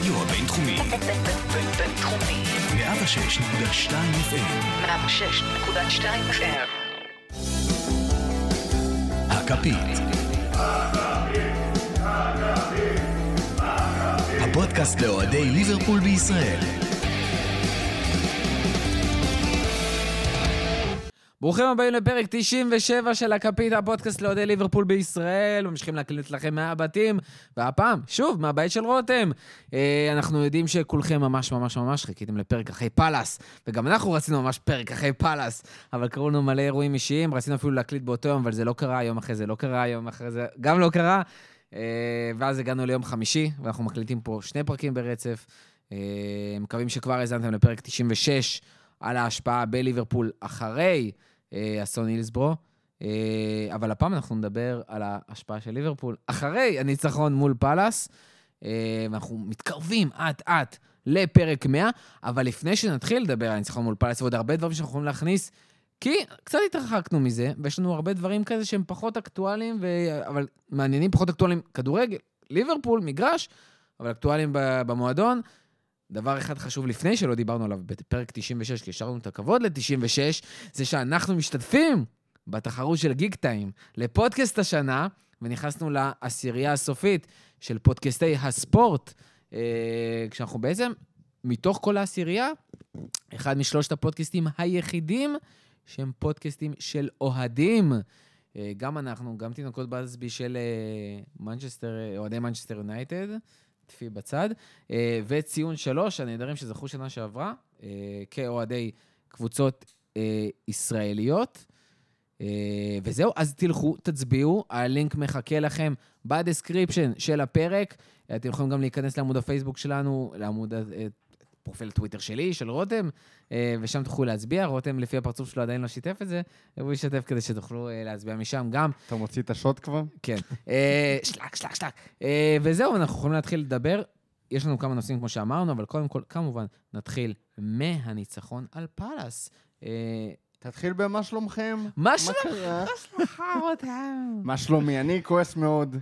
הרדיו הבינתחומי. בינתחומי. 106.2 FM. 106.2 FM. הכפית. הפודקאסט לאוהדי ליברפול בישראל. ברוכים הבאים לפרק 97 של הכפית, הפודקאסט לאוהדי ליברפול בישראל. ממשיכים להקליט לכם מהבתים, והפעם, שוב, מהבית של רותם. אה, אנחנו יודעים שכולכם ממש ממש ממש חיכיתם לפרק אחרי פאלאס, וגם אנחנו רצינו ממש פרק אחרי פאלאס, אבל קראו לנו מלא אירועים אישיים, רצינו אפילו להקליט באותו יום, אבל זה לא קרה, יום אחרי זה לא קרה, יום אחרי זה גם לא קרה. אה, ואז הגענו ליום חמישי, ואנחנו מקליטים פה שני פרקים ברצף. אה, מקווים שכבר האזנתם לפרק 96 על ההשפעה בליברפול אחרי אסון הילסבורו. אה, אבל הפעם אנחנו נדבר על ההשפעה של ליברפול אחרי הניצחון מול פאלאס. אה, ואנחנו מתקרבים אט-אט לפרק 100, אבל לפני שנתחיל לדבר על הניצחון מול פאלאס ועוד הרבה דברים שאנחנו יכולים להכניס, כי קצת התרחקנו מזה, ויש לנו הרבה דברים כזה שהם פחות אקטואליים, ו... אבל מעניינים, פחות אקטואליים, כדורגל, ליברפול, מגרש, אבל אקטואליים במועדון. דבר אחד חשוב לפני שלא דיברנו עליו בפרק 96, כי השארנו את הכבוד ל-96, זה שאנחנו משתתפים בתחרות של Geektime לפודקאסט השנה, ונכנסנו לעשירייה הסופית של פודקאסטי הספורט, אה, כשאנחנו בעצם, מתוך כל העשירייה, אחד משלושת הפודקאסטים היחידים שהם פודקאסטים של אוהדים. אה, גם אנחנו, גם תינוקות באסבי של אה, מנצ'סטר, אה, אוהדי מנצ'סטר יונייטד, תפי בצד, אה, וציון שלוש, הנהדרים שזכו שנה שעברה, אה, כאוהדי קבוצות אה, ישראליות. וזהו, אז תלכו, תצביעו, הלינק מחכה לכם ב description של הפרק. אתם יכולים גם להיכנס לעמוד הפייסבוק שלנו, לעמוד, פרופיל טוויטר שלי, של רותם, אה, ושם תוכלו להצביע. רותם, לפי הפרצוף שלו, עדיין לא שיתף את זה, והוא ישתף כדי שתוכלו אה, להצביע משם גם. אתה מוציא את השוט כבר? כן. אה, שלק, שלק, שלק. וזהו, אנחנו יכולים להתחיל לדבר. יש לנו כמה נושאים, כמו שאמרנו, אבל קודם כל, כמובן, נתחיל מהניצחון על פאלאס. תתחיל במה שלומכם. מה? שלומך, רותם? מה שלומי? אני כועס מאוד.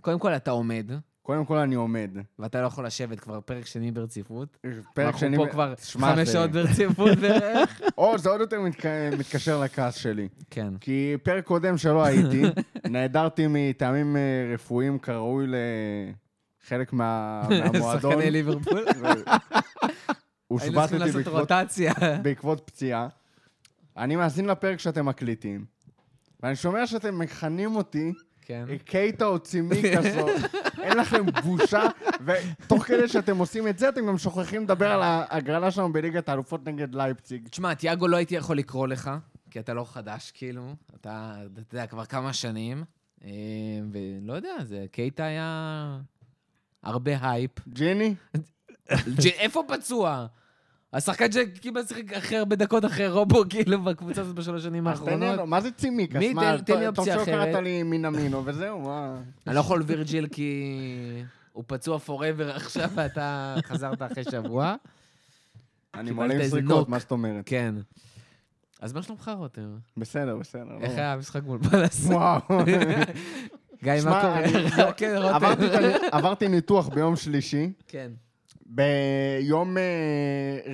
קודם כל, אתה עומד, קודם כל אני עומד. ואתה לא יכול לשבת כבר פרק שני ברציפות. פרק אנחנו שני... פה כבר חמש שעות ברציפות בערך. או, זה עוד יותר מתק- מתקשר לכעס שלי. כן. כי פרק קודם שלא הייתי, נעדרתי מטעמים אה, רפואיים כראוי לחלק מה- מהמועדון. שחקני ליברפול. ו- היינו צריכים הושבתתי לעשות בעקבות- רוטציה. בעקבות פציעה. אני מאזין לפרק שאתם מקליטים, ואני שומע שאתם מכנים אותי כן. קייטה עוצימי כזו, אין לכם בושה, ותוך כדי שאתם עושים את זה, אתם גם שוכחים לדבר על ההגרלה שלנו בליגת האלופות נגד לייפציג. תשמע, תיאגו לא הייתי יכול לקרוא לך, כי אתה לא חדש, כאילו. אתה, אתה יודע, כבר כמה שנים. אה, ולא יודע, זה קייטה היה הרבה הייפ. ג'יני? איפה פצוע? השחקן שקיבל שיחק הכי הרבה דקות אחרי רובו, כאילו, בקבוצה הזאת בשלוש שנים האחרונות. מה זה צימיקס? מי? תן- לי טוב אופציה אחרת. קראת לי מינמינו וזהו, מה? אני לא יכול וירג'יל כי הוא פצוע forever עכשיו, ואתה חזרת אחרי שבוע. אני מלא עם זריקות, נוק. מה זאת אומרת? כן. אז מה שלומך, רותם? בסדר, בסדר. לא. איך היה המשחק מול פלס? וואו. גיא, מה קורה? כן, עברתי ניתוח ביום שלישי. כן. ביום אה,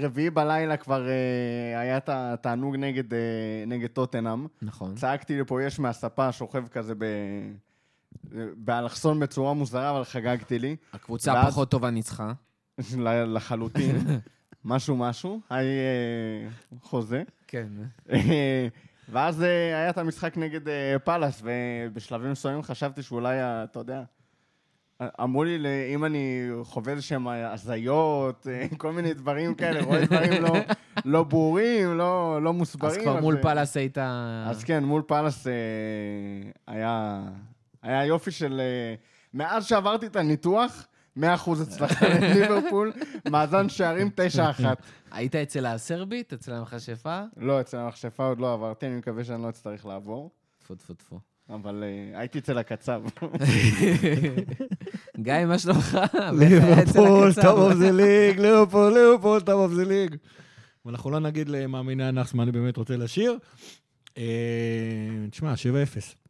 רביעי בלילה כבר אה, היה את התענוג נגד, אה, נגד טוטנאם. נכון. צעקתי לפה יש מהספה, שוכב כזה ב... באלכסון בצורה מוזרה, אבל חגגתי לי. הקבוצה ואז- הפחות טובה ניצחה. לחלוטין. משהו משהו, היי חוזה. כן. ואז היה את המשחק נגד פאלאס, ובשלבים מסוימים חשבתי שאולי, אתה יודע, אמרו לי, אם אני חווה שהם הזיות, אה, כל מיני דברים כאלה, רואה דברים לא, לא ברורים, לא, לא מוסברים. אז כבר מול אה, פלאס היית... אז כן, מול פאלאס אה, היה, היה יופי של... מאז שעברתי את הניתוח, 100% הצלחה לליברפול, מאזן שערים 9-1. היית אצל הסרבית? אצל המכשפה? לא, אצל המכשפה עוד לא עברתי, אני מקווה שאני לא אצטרך לעבור, טפו טפו טפו. אבל אה, הייתי אצל הקצב. גיא, מה שלומך? ליברפול? top of the league, ליברפול, ליברפול, טופ אוף זה ליג. ואנחנו לא נגיד למאמיני הנאחס מה אני באמת רוצה לשיר. אה, תשמע, 7-0.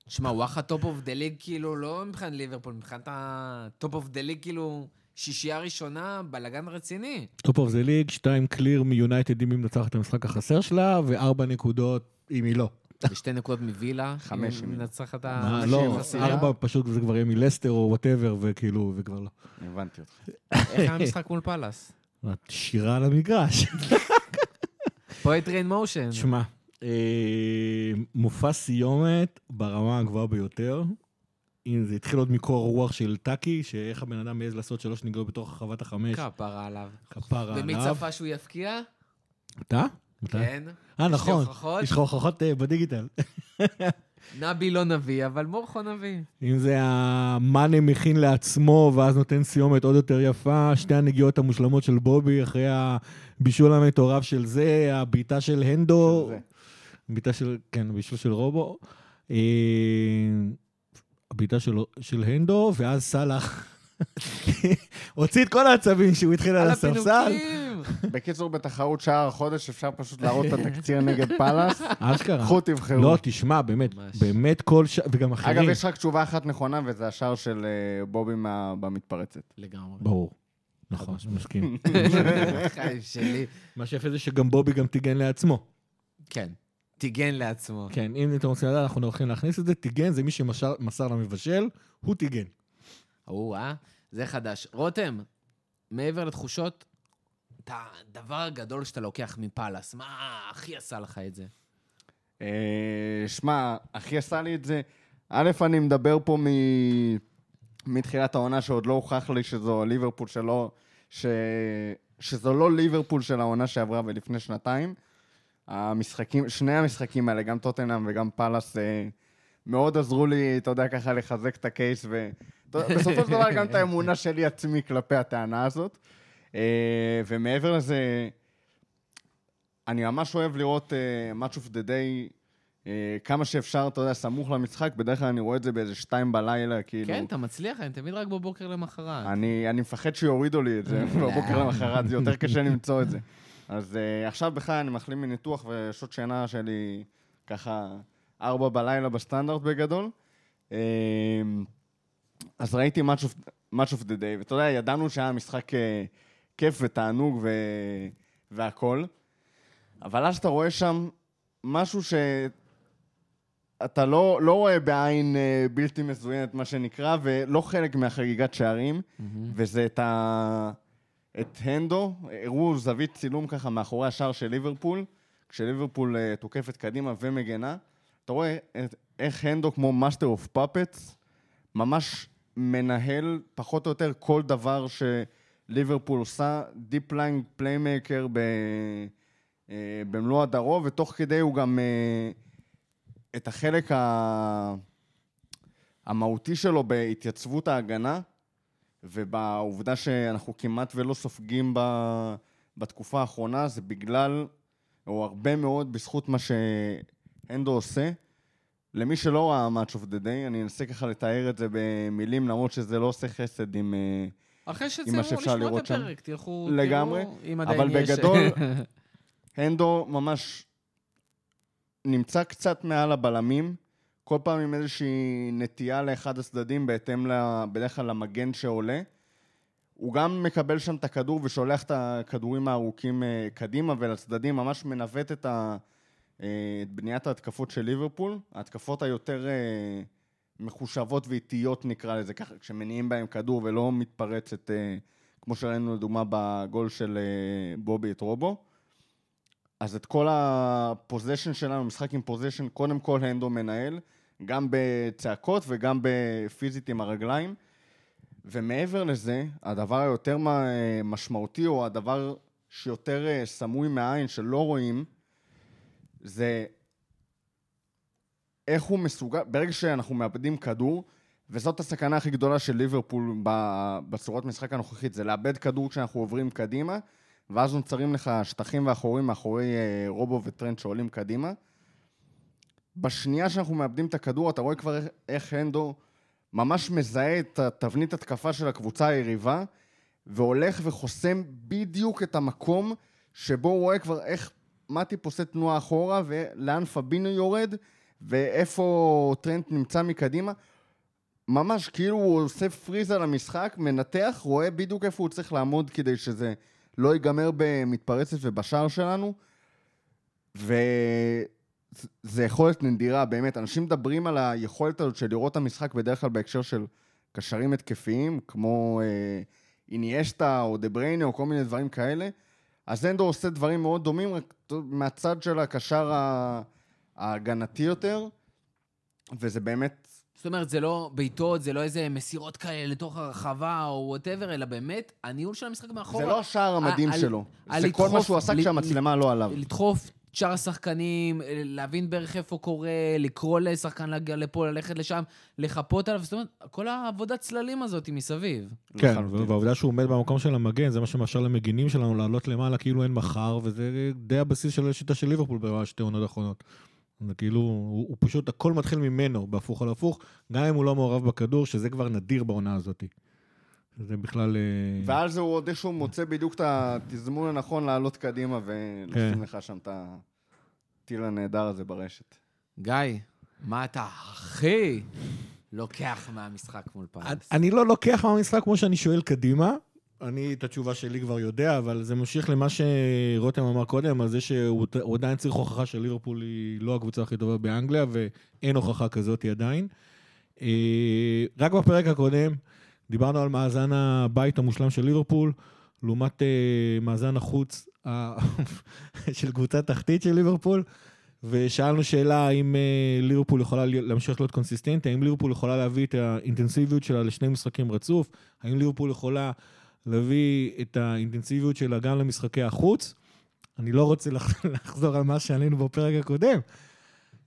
שמע, וואחה top of the league, כאילו, לא מבחינת ליברפול, מבחינת ה top of the league, כאילו, שישייה ראשונה, בלאגן רציני. top of the league, שתיים clear מיונייטד אם היא מנצחת את המשחק החסר שלה, וארבע נקודות אם היא לא. ושתי נקודות מווילה. חמש מנצחת את ה... לא. ארבע פשוט זה כבר יהיה מלסטר או whatever, וכאילו, וכבר לא. הבנתי אותך. איך היה המשחק מול פאלאס? שירה על המגרש. פואטרי אין מושן. תשמע, אה, מופע סיומת ברמה הגבוהה ביותר. אם זה התחיל עוד מקור הרוח של טאקי, שאיך הבן אדם מעז לעשות שלוש נגיעות בתוך רחבת החמש, כפרה עליו. כפרה ומי עליו. צפה שהוא יפקיע? אתה? מתי? כן. אה, נכון. הוכחות. יש לך הוכחות אה, בדיגיטל. נבי לא נביא, אבל מורכו נביא. אם זה המאנה מכין לעצמו, ואז נותן סיומת עוד יותר יפה, שתי הנגיעות המושלמות של בובי, אחרי הבישול המטורף של זה, הבעיטה של הנדו. הבעיטה של, כן, הבישול של רובו, אה, הבעיטה של, של הנדו, ואז סאלח הוציא את כל העצבים שהוא התחיל על על הספסל. בקיצור, בתחרות שער החודש אפשר פשוט להראות את התקציר נגד פאלאס. אשכרה. קחו תבחרו. לא, תשמע, באמת. באמת כל ש... וגם אחרים. אגב, יש רק תשובה אחת נכונה, וזה השער של אה, בובי במתפרצת. לגמרי. ברור. נכון, מסכים. חיים שלי. מה שיפה זה שגם בובי גם טיגן לעצמו. כן. טיגן לעצמו. כן, אם אתם רוצים לדעת, אנחנו הולכים להכניס את זה. טיגן זה מי שמסר למבשל, הוא טיגן. או, אה? זה חדש. רותם, מעבר לתחושות, את הדבר הגדול שאתה לוקח מפאלאס, מה הכי עשה לך את זה? אה, שמע, אחי עשה לי את זה. א', אני מדבר פה מ... מתחילת העונה שעוד לא הוכח לי שזו ליברפול שלו, ש... שזו לא ליברפול של העונה שעברה ולפני שנתיים. המשחקים, שני המשחקים האלה, גם טוטנאם וגם פאלאס, אה, מאוד עזרו לי, אתה יודע, ככה לחזק את הקייס, ובסופו של דבר גם את האמונה שלי עצמי כלפי הטענה הזאת. אה, ומעבר לזה, אני ממש אוהב לראות uh, Match of the Day uh, כמה שאפשר, אתה יודע, סמוך למשחק. בדרך כלל אני רואה את זה באיזה שתיים בלילה, כאילו. כן, אתה מצליח, אני תמיד רק בבוקר למחרת. אני, אני מפחד שיורידו לי את זה בבוקר למחרת, זה יותר קשה למצוא את זה. אז uh, עכשיו בכלל אני מחלים מניתוח ושעות שינה שלי ככה ארבע בלילה בסטנדרט בגדול. Uh, אז ראיתי Match of, Match of the Day, ואתה יודע, ידענו שהיה משחק uh, כיף ותענוג ו... והכול, אבל אז אתה רואה שם משהו ש... אתה לא, לא רואה בעין אה, בלתי מזוינת, מה שנקרא, ולא חלק מהחגיגת שערים, וזה את, ה... את הנדו, הראו זווית צילום ככה מאחורי השער של ליברפול, כשליברפול אה, תוקפת קדימה ומגנה. אתה רואה את, איך הנדו כמו master of puppets, ממש מנהל פחות או יותר כל דבר שליברפול עושה, deep lying playmaker ב... אה, במלוא הדרו, ותוך כדי הוא גם אה, את החלק ה... המהותי שלו בהתייצבות ההגנה, ובעובדה שאנחנו כמעט ולא סופגים ב... בתקופה האחרונה, זה בגלל, או הרבה מאוד בזכות מה שהנדו עושה. למי שלא ראה Match of the Day, אני אנסה ככה לתאר את זה במילים, למרות שזה לא עושה חסד עם... אה, אחרי שתסיימו לשמוע את. הפרק, תלכו, לגמרי, תראו, אם עדיין אבל. בגדול, הנדו ממש נמצא קצת מעל הבלמים, כל פעם עם איזושהי נטייה לאחד הצדדים בהתאם בדרך כלל למגן שעולה. הוא גם מקבל שם את הכדור ושולח את הכדורים הארוכים אה, קדימה ולצדדים, ממש מנווט את, ה, אה, את בניית ההתקפות של ליברפול. ההתקפות היותר אה, מחושבות ואיטיות נקרא לזה ככה, כשמניעים בהם כדור ולא מתפרצת, אה, כמו שראינו לדוגמה בגול של אה, בובי את רובו. אז את כל הפוזיישן שלנו, משחק עם פוזיישן, קודם כל הנדו מנהל, גם בצעקות וגם בפיזית עם הרגליים. ומעבר לזה, הדבר היותר מ- משמעותי, או הדבר שיותר אה, סמוי מהעין, שלא רואים, זה איך הוא מסוגל, ברגע שאנחנו מאבדים כדור, וזאת הסכנה הכי גדולה של ליברפול בצורת משחק הנוכחית, זה לאבד כדור כשאנחנו עוברים קדימה, ואז נוצרים לך שטחים ואחורים מאחורי אה, רובו וטרנד שעולים קדימה. בשנייה שאנחנו מאבדים את הכדור, אתה רואה כבר איך, הנדו ממש מזהה את התבנית התקפה של הקבוצה היריבה, והולך וחוסם בדיוק את המקום שבו הוא רואה כבר איך מטיפ עושה תנועה אחורה, ולאן פבינו יורד, ואיפה טרנט נמצא מקדימה. ממש כאילו הוא עושה פריז על המשחק, מנתח, רואה בדיוק איפה הוא צריך לעמוד כדי שזה לא ייגמר במתפרצת ובשער שלנו. וזה יכולת נדירה, באמת. אנשים מדברים על היכולת הזאת של לראות את המשחק בדרך כלל בהקשר של קשרים התקפיים, כמו אה, איניאסטה או דה בריינה או כל מיני דברים כאלה. אז הנדו עושה דברים מאוד דומים, רק מהצד של הקשר ה- ההגנתי יותר, וזה באמת... זאת אומרת, זה לא בעיטות, זה לא איזה מסירות כאלה לתוך הרחבה או whatever, אלא באמת, הניהול של המשחק מאחורה. זה לא השער המדהים שלו. זה כל מה לדחוף- שהוא עשה כשהמצלמה לא עליו. לדחוף את שאר השחקנים, להבין בערך איפה קורה, לקרוא לשחקן להגיע לפה, ללכת לשם, לחפות עליו, זאת אומרת, כל העבודת צללים הזאת היא מסביב. כן, לחלוטין. והעובדה שהוא עומד במקום של המגן, זה מה שמאפשר למגינים שלנו לעלות למעלה כאילו אין מחר, וזה די הבסיס של השיטה של ליברפול בשתי עונות האחרונות. זה כאילו, הוא, הוא פשוט, הכל מתחיל ממנו, בהפוך על הפוך, גם אם הוא לא מעורב בכדור, שזה כבר נדיר בעונה הזאת. זה בכלל... אה, ועל זה הוא עוד איכשהו מוצא בדיוק את התזמון הנכון לעלות קדימה ולשים כן. לך שם את הטיל הנהדר הזה ברשת. גיא, מה אתה הכי לוקח מהמשחק מול פאלאס? אני לא לוקח מהמשחק כמו שאני שואל קדימה. אני את התשובה שלי כבר יודע, אבל זה ממשיך למה שרותם אמר קודם, על זה שהוא הוא עדיין צריך הוכחה שליברפול היא לא הקבוצה הכי טובה באנגליה, ואין הוכחה כזאת עדיין. אה, רק בפרק הקודם דיברנו על מאזן הבית המושלם של ליברפול, לעומת אה, מאזן החוץ של קבוצה תחתית של ליברפול. ושאלנו שאלה האם אה, ליברפול יכולה להמשיך להיות קונסיסטנטית, האם ליברפול יכולה להביא את האינטנסיביות שלה לשני משחקים רצוף, האם ליברפול יכולה להביא את האינטנסיביות שלה גם למשחקי החוץ. אני לא רוצה לח- לחזור על מה שעלינו בפרק הקודם,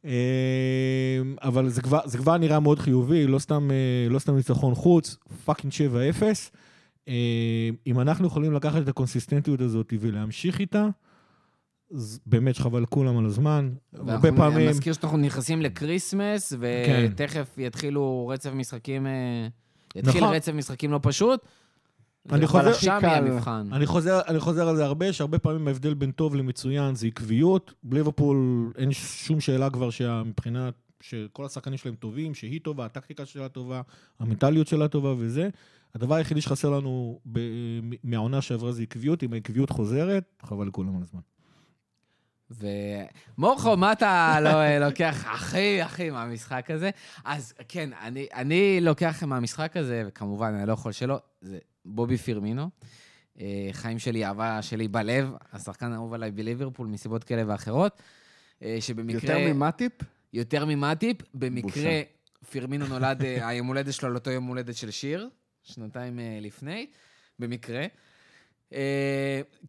אה, אבל זה כבר, זה כבר נראה מאוד חיובי, לא סתם, אה, לא סתם ניצחון חוץ, fucking 7-0. אה, אם אנחנו יכולים לקחת את הקונסיסטנטיות הזאת ולהמשיך איתה, אז באמת שחבל לכולם על הזמן. הרבה פעמים... אני מזכיר שאנחנו נכנסים לקריסמס, כן. ותכף יתחילו רצף משחקים, אה, יתחיל נכון. רצף משחקים לא פשוט. אני אבל חוזר- שם יהיה קל. המבחן. אני חוזר, אני חוזר על זה הרבה, שהרבה פעמים ההבדל בין טוב למצוין זה עקביות. בליברפול אין שום שאלה כבר שמבחינת, שכל השחקנים שלהם טובים, שהיא טובה, הטקטיקה שלה טובה, המנטליות שלה טובה וזה. הדבר היחידי שחסר לנו ב- מהעונה שעברה זה עקביות, אם העקביות חוזרת, חבל לכולם על הזמן. ומורכו, מה אתה לא אה, לוקח הכי הכי מהמשחק הזה? אז כן, אני, אני לוקח מהמשחק הזה, וכמובן, אני לא יכול שלא, זה בובי פירמינו. אה, חיים שלי, אהבה שלי בלב, השחקן האהוב עליי בליברפול מסיבות כאלה ואחרות. אה, שבמקרה... יותר ממטיפ? יותר ממטיפ. במקרה, בושה. פירמינו נולד, אה, היום הולדת שלו על אותו יום הולדת של שיר, שנתיים לפני, במקרה.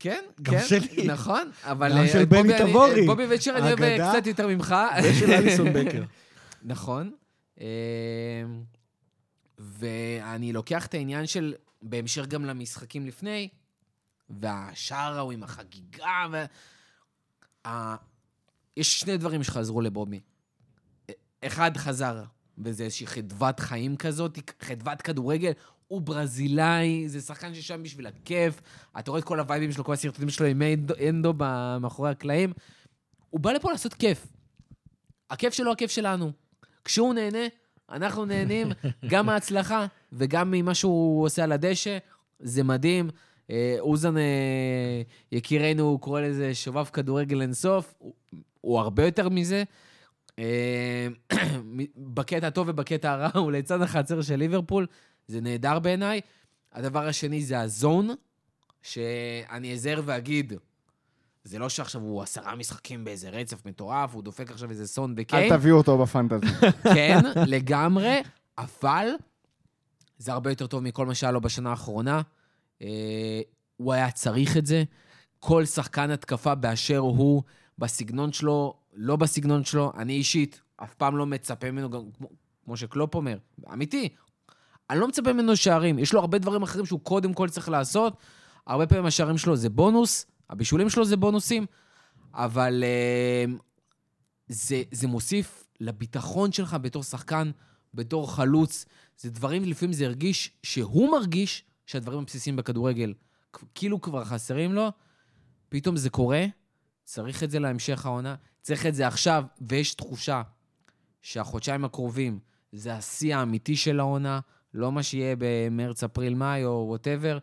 כן, כן. נכון, אבל... גם של בני תבורי. את בובי ושיר אני אוהב. קצת יותר ממך. ושל אליסון בקר. נכון. ואני לוקח את העניין של, בהמשך גם למשחקים לפני, והשער ההוא עם החגיגה, ו... ה... יש שני דברים שחזרו לבובי. אחד חזר, וזה איזושהי חדוות חיים כזאת, חדוות כדורגל. הוא ברזילאי, זה שחקן ששם בשביל הכיף. אתה רואה את כל הווייבים שלו, כל הסרטונים שלו עם אנדו, מאחורי הקלעים. הוא בא לפה לעשות כיף. הכיף שלו, הכיף שלנו. כשהוא נהנה, אנחנו נהנים גם מההצלחה וגם ממה שהוא עושה על הדשא. זה מדהים. אה, אוזן אה, יקירנו, הוא קורא לזה שובב כדורגל אינסוף. הוא, הוא הרבה יותר מזה. אה, בקטע הטוב ובקטע הרע, הוא לצד החצר של ליברפול. זה נהדר בעיניי. הדבר השני זה הזון, שאני אזהר ואגיד, זה לא שעכשיו הוא עשרה משחקים באיזה רצף מטורף, הוא דופק עכשיו איזה סון בקיין. אל תביאו אותו בפנטזי. כן, לגמרי, אבל זה הרבה יותר טוב מכל מה שהיה לו בשנה האחרונה. אה, הוא היה צריך את זה. כל שחקן התקפה באשר הוא, בסגנון שלו, לא בסגנון שלו, אני אישית אף פעם לא מצפה ממנו, גם כמו, כמו שקלופ אומר, אמיתי, אני לא מצפה ממנו שערים. יש לו הרבה דברים אחרים שהוא קודם כל צריך לעשות. הרבה פעמים השערים שלו זה בונוס, הבישולים שלו זה בונוסים, אבל אה, זה, זה מוסיף לביטחון שלך בתור שחקן, בתור חלוץ. זה דברים, לפעמים זה הרגיש שהוא מרגיש שהדברים הבסיסיים בכדורגל כאילו כבר חסרים לו, פתאום זה קורה, צריך את זה להמשך העונה, צריך את זה עכשיו, ויש תחושה שהחודשיים הקרובים זה השיא האמיתי של העונה, לא מה שיהיה במרץ, אפריל, מאי או וואטאבר.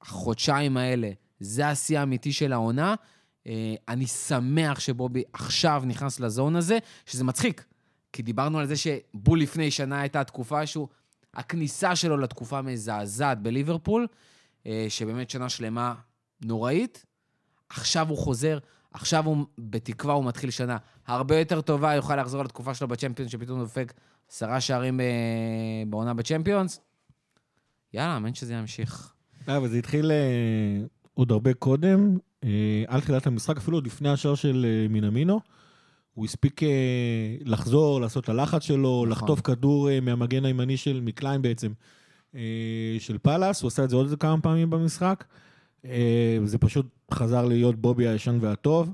החודשיים האלה, זה השיא האמיתי של העונה. אה, אני שמח שבובי עכשיו נכנס לזון הזה, שזה מצחיק. כי דיברנו על זה שבול לפני שנה הייתה התקופה שהוא... הכניסה שלו לתקופה מזעזעת בליברפול, אה, שבאמת שנה שלמה נוראית. עכשיו הוא חוזר, עכשיו הוא, בתקווה הוא מתחיל שנה הרבה יותר טובה, יוכל לחזור לתקופה שלו בצ'מפיונס, שפתאום דופק עשרה שערים אה, בעונה בצ'מפיונס. יאללה, אמן שזה ימשיך. אבל זה התחיל עוד הרבה קודם, אה, על תחילת המשחק, אפילו עוד לפני השער של אה, מינאמינו. הוא הספיק אה, לחזור, לעשות את הלחץ שלו, נכון. לחטוף כדור אה, מהמגן הימני של, מקליין בעצם, אה, של פאלאס, הוא עשה את זה עוד כמה פעמים במשחק. אה, זה פשוט חזר להיות בובי הישן והטוב,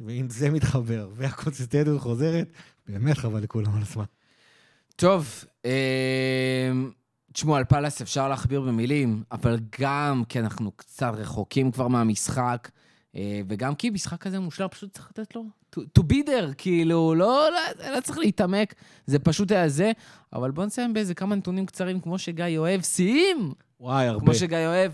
ואם זה מתחבר והקונסיסטנטיות חוזרת, באמת חבל לכולם על הזמן. טוב, אה, תשמעו, על פאלאס אפשר להכביר במילים, אבל גם כי אנחנו קצת רחוקים כבר מהמשחק, אה, וגם כי משחק כזה מושלם, פשוט צריך לתת לו to, to be there, כאילו, לא, לא, לא צריך להתעמק, זה פשוט היה זה. אבל בואו נסיים באיזה כמה נתונים קצרים, כמו שגיא אוהב, שיאים! וואי, הרבה. כמו שגיא אוהב,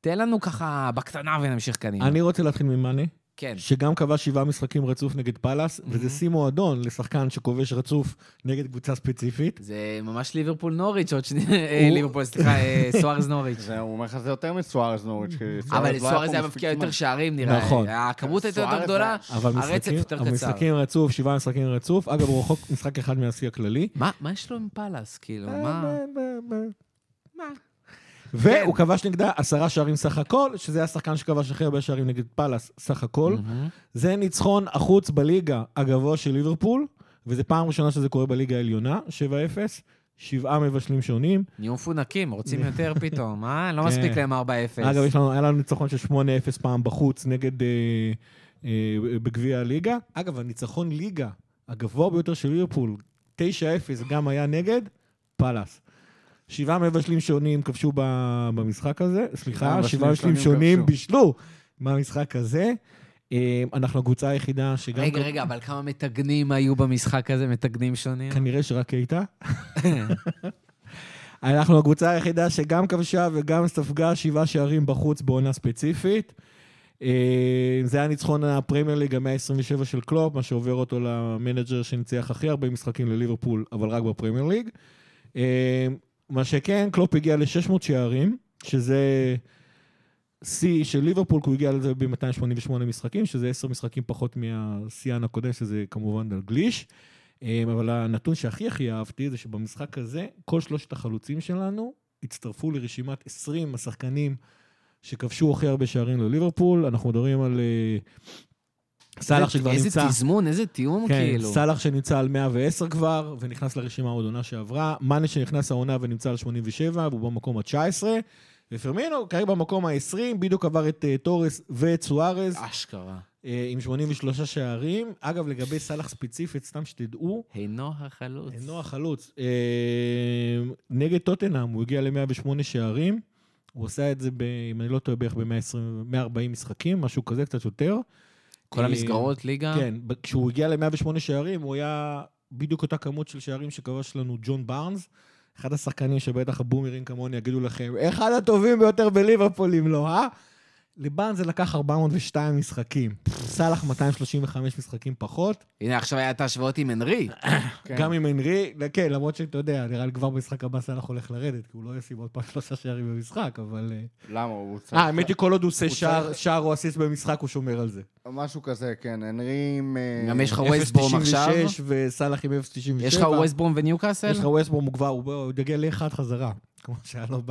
תן לנו ככה בקטנה ונמשיך קדימה. אני רוצה להתחיל ממאנה. כן. שגם כבש שבעה משחקים רצוף נגד פאלאס, וזה שיא מועדון לשחקן שכובש רצוף נגד קבוצה ספציפית. זה ממש ליברפול נוריץ', עוד שנייה, אה, ליברפול, סליחה, אה, סוארז נוריץ'. זה, הוא אומר לך זה יותר מסוארז נוריץ', כי אבל לא סוארז פה היה מספיק מבקיע יותר. שערים, נראה. נכון. הכמות הייתה יותר גדולה, אבל הרצף יותר קצר. המשחקים רצוף, שבעה משחקים רצוף. אגב, הוא רחוק משחק אחד מהשיא הכללי. מה מה יש לו עם פאלאס? כאילו, אה, מה... והוא כבש נגדה עשרה שערים סך הכל, שזה השחקן שכבש הכי הרבה שערים נגד פאלאס סך הכל. זה ניצחון החוץ בליגה הגבוה של ליברפול, וזו פעם ראשונה שזה קורה בליגה העליונה, 7-0, שבעה מבשלים שונים. נהיו מפונקים, רוצים יותר פתאום, אה? לא כן. מספיק להם 4-0. אגב, יש לנו, היה לנו ניצחון של 8-0 פעם בחוץ נגד, אה, אה, בגביע הליגה. אגב, הניצחון ליגה הגבוה ביותר של ליברפול, 9-0, גם היה נגד פאלאס. שבעה מבשלים שונים כבשו במשחק הזה, סליחה, מבשלים שבעה מבשלים שונים. בישלו במשחק הזה. אה, אנחנו הקבוצה היחידה שגם... רגע, רגע, אבל כמה מתגנים היו במשחק הזה, מתגנים שונים? כנראה שרק איתה. אנחנו הקבוצה היחידה שגם כבשה וגם ספגה שבעה שערים בחוץ בעונה ספציפית. אה, זה היה ניצחון הפרמייר ליג המאה ה-27 של קלופ, מה שעובר אותו למנג'ר שניצח הכי הרבה משחקים לליברפול, אבל רק בפרמייר ליג. מה שכן, קלופ הגיע ל-600 שערים, שזה שיא של ליברפול, כי הוא הגיע לזה ב-288 משחקים, שזה 10 משחקים פחות מהשיאן הקודם, שזה כמובן דלגליש. אה, אבל הנתון שהכי הכי אהבתי זה שבמשחק הזה, כל שלושת החלוצים שלנו הצטרפו לרשימת 20 השחקנים שכבשו הכי הרבה שערים לליברפול. אנחנו מדברים על אה, סאלח איזה- שכבר איזה נמצא... תזמון, איזה תיאום, כן, כאילו. סאלח שנמצא על 110 כבר, ונכנס לרשימה עוד עונה שעברה. מאנה שנכנס העונה ונמצא על 87, והוא במקום ה-19. ופרמינו כרגע במקום ה-20, בדיוק עבר את אה, תורס ואת סוארז, אשכרה. אה, עם 83 שערים. אגב, לגבי סאלח ספציפית, סתם שתדעו, אינו החלוץ. אינו החלוץ. אה, נגד טוטנאם הוא הגיע ל-108 שערים. הוא עשה את זה, ב, אם אני לא טועה, בערך ב-140 משחקים, משהו כזה, קצת יותר. כל המסגרות, ליגה. כן, כשהוא הגיע ל-108 שערים, הוא היה בדיוק אותה כמות של שערים שכבש לנו ג'ון בארנס. אחד השחקנים שבטח הבומרים כמוני יגידו לכם, אחד הטובים ביותר בליברפול, אם לא, אה? לבארנס זה לקח 402 משחקים. סאלח 235 משחקים פחות. הנה, עכשיו היה את ההשוואות עם הנרי. כן. גם עם הנרי, כן, למרות שאתה יודע, נראה לי כבר במשחק הבא סאלח הולך לרדת, כי הוא לא ישים עוד פעם שלושה שערים במשחק, אבל... אה, למה? הוא צריך... אה, האמת היא, כל עוד הוא עושה שער- או אסיסט במשחק, הוא שומר על זה. משהו כזה, כן. הנרי עם... אה, גם יש לך ווסטברום עכשיו. 0.96 וסאלח עם 0.97. יש לך ווסטברום וניוקאסל? יש לך ווסטברום, הוא כבר, הוא הוא יגיע לאחד חזרה, כמו שהיה לו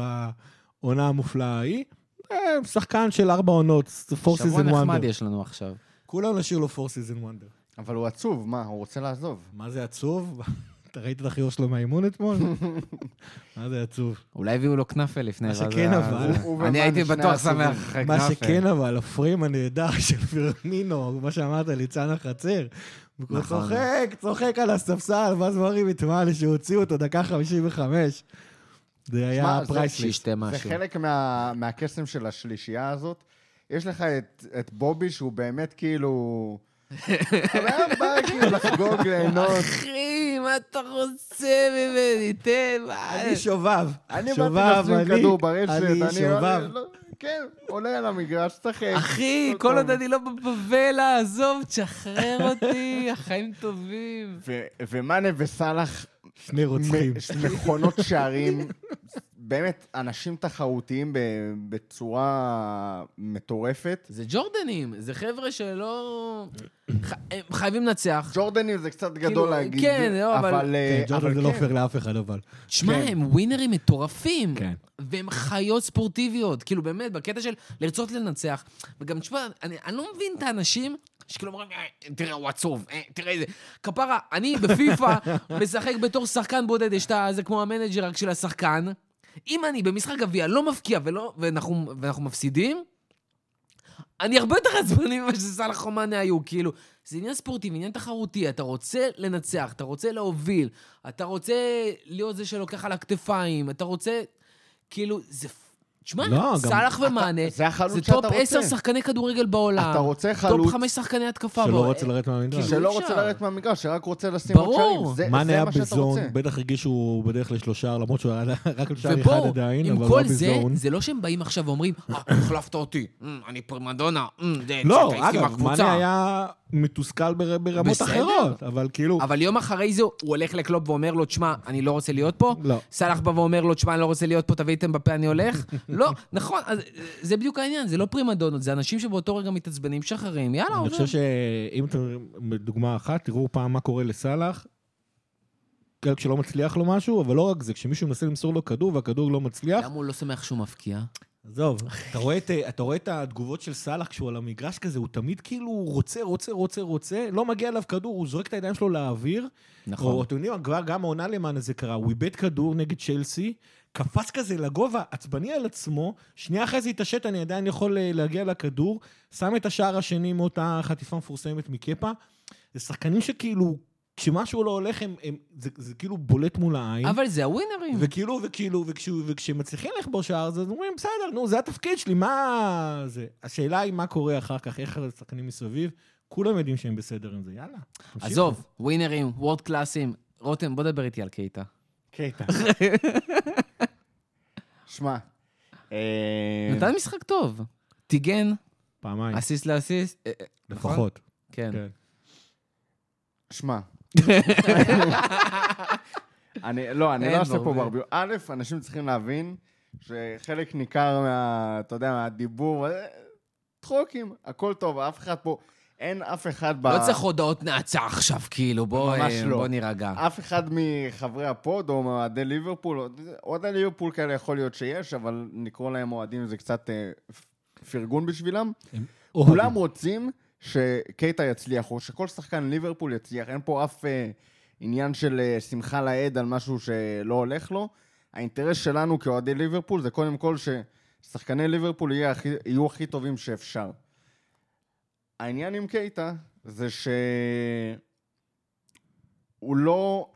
בעונה המופלאה ההיא. אה, שחקן של ארבע עונות, four שבוע season נחמד wonder. יש לנו עכשיו. כולם נשאיר לו four season wonder. אבל הוא עצוב, מה? הוא רוצה לעזוב. מה זה עצוב? אתה ראית את החיוך שלו מהאימון אתמול? מה זה עצוב? אולי הביאו לו כנאפה לפני. מה שכן, אבל- אני הייתי בטוח. שמח אחרי מה כנאפה. שכן אבל, הפריים הנהדר של פרמינו, מה שאמרת, ליצן החצר. הוא נכון. צוחק, צוחק על הספסל, ואז מרים את מאלי שהוציאו אותו דקה 55. זה היה שמע, זה- פרייסליסט. חלק מה- מהקסם של השלישייה הזאת. יש לך את, את בובי, שהוא באמת כאילו... הבן אדם בא כאילו לחגוג, ליהנות. אחי, מה אתה רוצה ממני? תן, מה... אני שובב. אני באתי לשים כדור ברשת, אני. שובב. לא- כן, עולה על המגרש, שחק. אחי, כל עוד. אני לא בבבלה, עזוב, תשחרר אותי, החיים טובים. ומאנה וסאלח, שני רוצחים. מכונות שערים, באמת, אנשים תחרותיים ב- בצורה מטורפת. זה ג'ורדנים, זה חבר'ה שלא... הם חייבים לנצח. ג'ורדנים זה קצת כאילו, גדול להגיד, כן, לא, אבל- אבל... אה, כן, ג'ורדן זה לא כן. פייר לאף אחד, אבל. תשמע, כן. הם ווינרים מטורפים. כן. והם חיות ספורטיביות. כאילו, באמת, בקטע של לרצות לנצח. וגם, תשמע, אני, אני לא מבין את האנשים שכאילו אומרים, "אה, תראה, הוא עצוב, אה, תראה איזה... כפרה, אני בפיפא משחק בתור שחקן בודד, יש את. זה כמו המנג'ר רק של השחקן. אם אני במשחק גביע לא מפקיע ולא, ואנחנו, ואנחנו מפסידים, אני הרבה יותר עצבני ממה שסאלח ומאנה היו, כאילו, זה עניין ספורטיבי, עניין תחרותי, אתה רוצה לנצח, אתה רוצה להוביל, אתה רוצה להיות זה שלוקח על הכתפיים, אתה רוצה, כאילו, זה... תשמע, לא, גם- סאלח ומאנה, זה זה שאתה top רוצה. 10 שחקני כדורגל בעולם. אתה רוצה top חלוץ 5 שחקני התקפה. שלא בו- רוצה לרדת מהמגרש. כאילו, שלא רוצה. לרדת מהמגרש, שרק רוצה לשים עוד ברור. שערים. זה- מאן זה היה מה שאתה בזון, רוצה. בטח הרגיש שהוא בדרך לשלושה, למרות שהוא היה רק על שער אחד ובואו, עדיין, אבל עם הוא כל היה זה, בזון. זה לא שהם באים עכשיו ואומרים, אה, החלפת אותי, אמ, אני פרימדונה, אמ, זה, לא, אגב, מהקבוצה." מאנה היה מתוסכל בר- ברמות בסדר. אחרות, אבל כאילו... אבל יום אחרי זה הוא הולך לקלופ ואומר לו, תשמע, אני לא רוצה להיות פה. לא. סאלח בא ואומר לו, תשמע, אני לא רוצה להיות פה, תביא איתם בפה, אני הולך. לא, נכון, אז זה בדיוק העניין, זה לא פרימדונות, זה אנשים שבאותו רגע מתעצבנים, משחררים, יאללה, אני עובר. חושב שאם אתם, דוגמה אחת, תראו פעם מה קורה לסאלח, כשלא מצליח לו משהו, אבל לא רק זה, כשמישהו מנסה למסור לו כדור והכדור לא מצליח, למה הוא לא שמח שהוא מפקיע? עזוב, אתה רואה, את, אתה רואה את התגובות של סאלח כשהוא על המגרש כזה, הוא תמיד כאילו רוצה, רוצה, רוצה, רוצה, לא מגיע אליו כדור, הוא זורק את הידיים שלו לאוויר. נכון. או אתם יודעים, כבר גם העונה למען זה קרה, הוא איבד כדור נגד צ'לסי, קפץ כזה לגובה, עצבני על עצמו, שנייה אחרי זה התעשת, אני עדיין יכול אה, להגיע לכדור, שם את השער השני מאותה חטיפה מפורסמת מקפה. זה שחקנים שכאילו, כשמשהו לא הולך, הם, הם, זה, זה כאילו בולט מול העין. אבל זה הווינרים. וכאילו, וכאילו, וכשהוא- וכשמצליחים לכבוש שער, אז אומרים, בסדר, נו, זה התפקיד שלי, מה זה? השאלה היא מה קורה אחר כך, איך השחקנים מסביב, כולם יודעים שהם בסדר עם זה, יאללה. עזוב, ווינרים, וורד קלאסים. רותם, בוא דבר איתי על קייטה. קייטה. שמע, אה, נתן משחק טוב. טיגן, פעמיים, אסיסט לאסיסט. אה, אה, נכון? לפחות. כן. כן. שמע. אני, לא, אני אין לא אעשה פה. ברביו. א', אנשים צריכים להבין שחלק ניכר מה, אתה יודע, מהדיבור, אה, צחוקים, הכל טוב, אף אחד פה, אין אף אחד ב... לא צריך הודעות נאצה עכשיו, כאילו, בוא ממש אה, לא. בוא נירגע. אף אחד מחברי הפוד או מאוהדי ליברפול, אוהדי ליברפול כאלה יכול להיות שיש, אבל לקרוא להם אוהדים זה קצת אה, פרגון בשבילם. כולם רוצים שקייטה יצליח, או שכל שחקן ליברפול יצליח. אין פה אף אה, עניין של אה, שמחה לאיד על משהו שלא הולך לו. האינטרס שלנו כאוהדי ליברפול זה קודם כל ששחקני ליברפול יהיה הכי, יהיו הכי טובים שאפשר. העניין עם קייטה זה ש... הוא לא...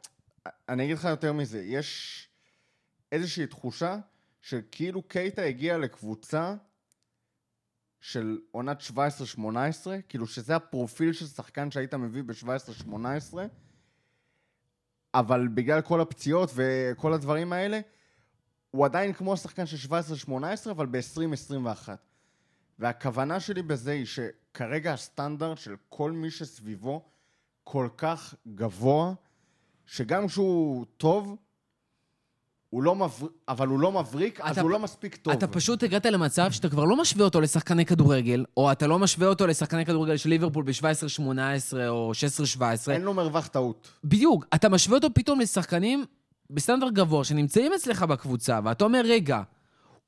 אני אגיד לך יותר מזה, יש איזושהי תחושה שכאילו קייטה הגיע לקבוצה של עונת 17-18, כאילו שזה הפרופיל של שחקן שהיית מביא ב-17-18, אבל בגלל כל הפציעות וכל הדברים האלה, הוא עדיין כמו השחקן של 17-18, אבל ב-2021. והכוונה שלי בזה היא שכרגע הסטנדרט של כל מי שסביבו כל כך גבוה, שגם כשהוא טוב, הוא לא מבריק, אבל הוא לא מבריק, אז אתה הוא פ- לא מספיק טוב. אתה פשוט הגעת למצב שאתה כבר לא משווה אותו לשחקני כדורגל, או אתה לא משווה אותו לשחקני כדורגל של ליברפול ב-17-18 או 16-17. אין לו מרווח טעות. בדיוק, אתה משווה אותו פתאום לשחקנים בסטנדרט גבוה שנמצאים אצלך בקבוצה, ואתה אומר, רגע,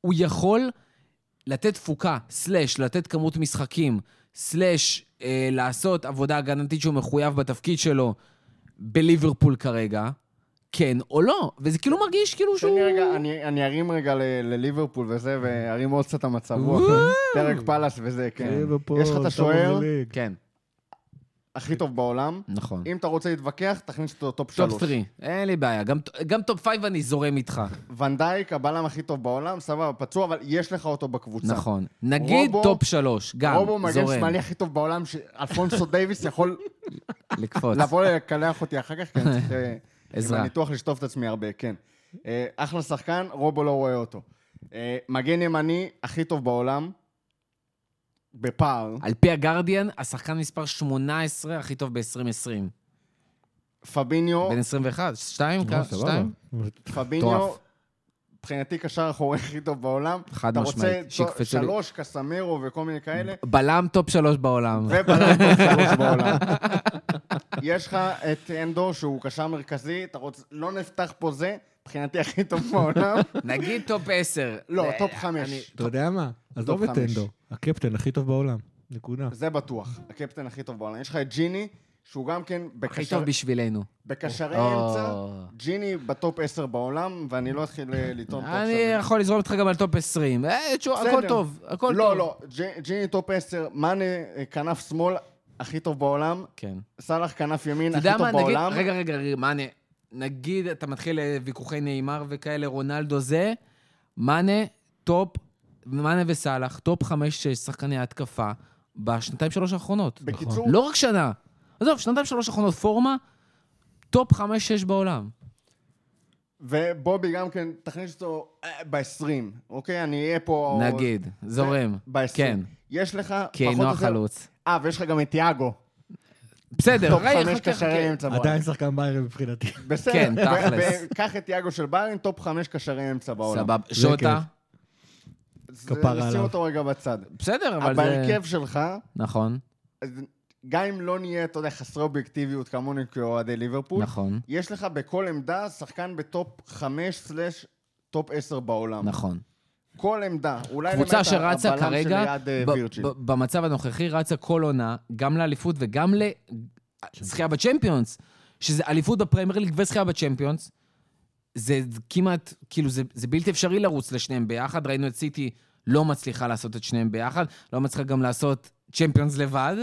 הוא יכול לתת תפוקה, סלאש, לתת כמות משחקים, סלאש, אה, לעשות עבודה הגנתית שהוא מחויב בתפקיד שלו בליברפול כרגע, כן או לא. וזה כאילו מרגיש כאילו שהוא... תן לי רגע, אני, אני ארים רגע ל- לליברפול וזה, וארים עוד קצת המצב רוח. פרק פאלאס וזה, כן. יש לך את השוער. כן, הכי טוב בעולם. נכון. אם אתה רוצה להתווכח, תכניס אותו top top שלוש. 3, אין לי בעיה. גם, גם top 5 אני זורם איתך. ון דייק, הבלם הכי טוב בעולם, סבבה, פצוע, אבל יש לך אותו בקבוצה. נכון. נגיד רובו- top 3, גם, רובו מגן זורם. שמאלי הכי טוב בעולם, שאלפונסו דייוויס יכול לקפוץ. לבוא לקלח אותי אחר כך, כי אני צריך עזרה. עם הניתוח לשטוף את עצמי הרבה, כן. אה, אחלה שחקן, רובו לא רואה אותו. אה, מגן ימני, הכי טוב בעולם, בפער. על פי הגרדיאן, השחקן מספר 18 הכי טוב ב-2020. פביניו, בן 21, 2? אה, סבבה. שתיים? פביניו, מטורף. מבחינתי קשר אחורי הכי טוב בעולם. חד אתה משמעית, רוצה שיקפצו לי. שלוש, קסמרו וכל מיני כאלה, בלם טופ 3 בעולם. ובלם טוב שלוש בעולם. יש לך את אנדו, שהוא קשר מרכזי, אתה רוצה... לא נפתח פה זה, מבחינתי הכי טוב בעולם. נגיד טופ 10. לא, טופ אני- חמש. אתה יודע מה? עזוב את. טנדו, הקפטן הכי טוב בעולם. נקודה. זה בטוח, הקפטן הכי טוב בעולם. יש לך את ג'יני, שהוא גם כן הכי בקשר- טוב בשבילנו. בקשרי. אמצע. ג'יני ב top 10 בעולם, ואני לא אתחיל אה, לטעון פה אני יכול לזרום איתך גם על top 20. אה, הכל. טוב, הכל טוב. לא, לא, ג'יני top 10, מאנה אה, כנף שמאל הכי טוב בעולם, כן. סאלח כנף ימין הכי טוב מה, נגיד, בעולם. רגע, רגע, רגע, מאנה, נגיד אתה מתחיל אה, ויכוחי ניימאר וכאלה, רונלדו זה, מאנה, top, מאנה וסאלח, top חמש, שש שחקני התקפה בשנתיים שלוש האחרונות. בקיצור, לא רק שנה. עזוב, שנתיים שלוש האחרונות פורמה, top חמש, שש בעולם. ובובי גם כן, תכניס אותו ב-20, אוקיי? אני אהיה פה... נגיד, זורם. ב-20. כן, יש לך כי או יותר- החלוץ. אה, ויש לך גם את טיאגו. בסדר, top רגע, חמש חכה, קשרי חכה. אמצע בעולם. עדיין שחקן ביירן מבחינתי. בסדר. כן, תכלס. וקח את טיאגו של ביירן, top חמש קשרי אמצע בעולם. סבבה. ז'וטה, כפרה נשים עליו. אותו רגע בצד. בסדר, אבל זה... בהרכב שלך, נכון, גם אם לא נהיה, אתה יודע, חסרי אובייקטיביות כמוני כאוהדי ליברפול, נכון, יש לך בכל עמדה שחקן ב top 5 slash top 10 בעולם. נכון. כל עמדה. אולי קבוצה שרצה כרגע, אה. ב- במצב הנוכחי, רצה כל עונה, גם לאליפות וגם לזכייה בצ'מפיונס, שזה אליפות בפרמייר ליג וזכייה בצ'מפיונס. זה כמעט, כאילו, זה, זה בלתי אפשרי לרוץ לשניהם ביחד. ראינו את סיטי לא מצליחה לעשות את שניהם ביחד, לא מצליחה גם לעשות צ'מפיונס לבד.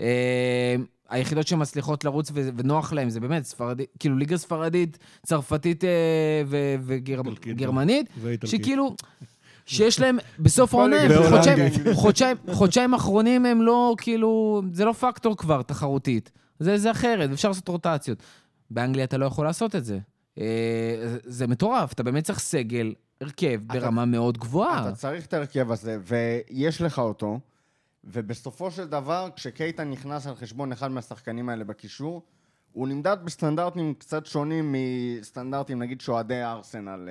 אה, היחידות שמצליחות לרוץ ו- ונוח להם זה באמת ספרדית, כאילו ליגה ספרדית, צרפתית אה. וגרמנית, ואיטלקית. שכאילו, שיש להם בסוף העונה. חודשיים- אחרונים הם לא, כאילו, זה לא פקטור כבר תחרותית. זה, זה אחרת, אפשר לעשות רוטציות. באנגליה אתה לא יכול לעשות את זה. אה, זה- זה מטורף, אתה באמת צריך סגל, הרכב, ברמה מאוד גבוהה. אתה צריך את ההרכב הזה, ויש לך אותו, ובסופו של דבר, כשקייטה נכנס על חשבון אחד מהשחקנים האלה בקישור, הוא נמדד בסטנדרטים קצת שונים מסטנדרטים, נגיד, שאוהדי ארסנל.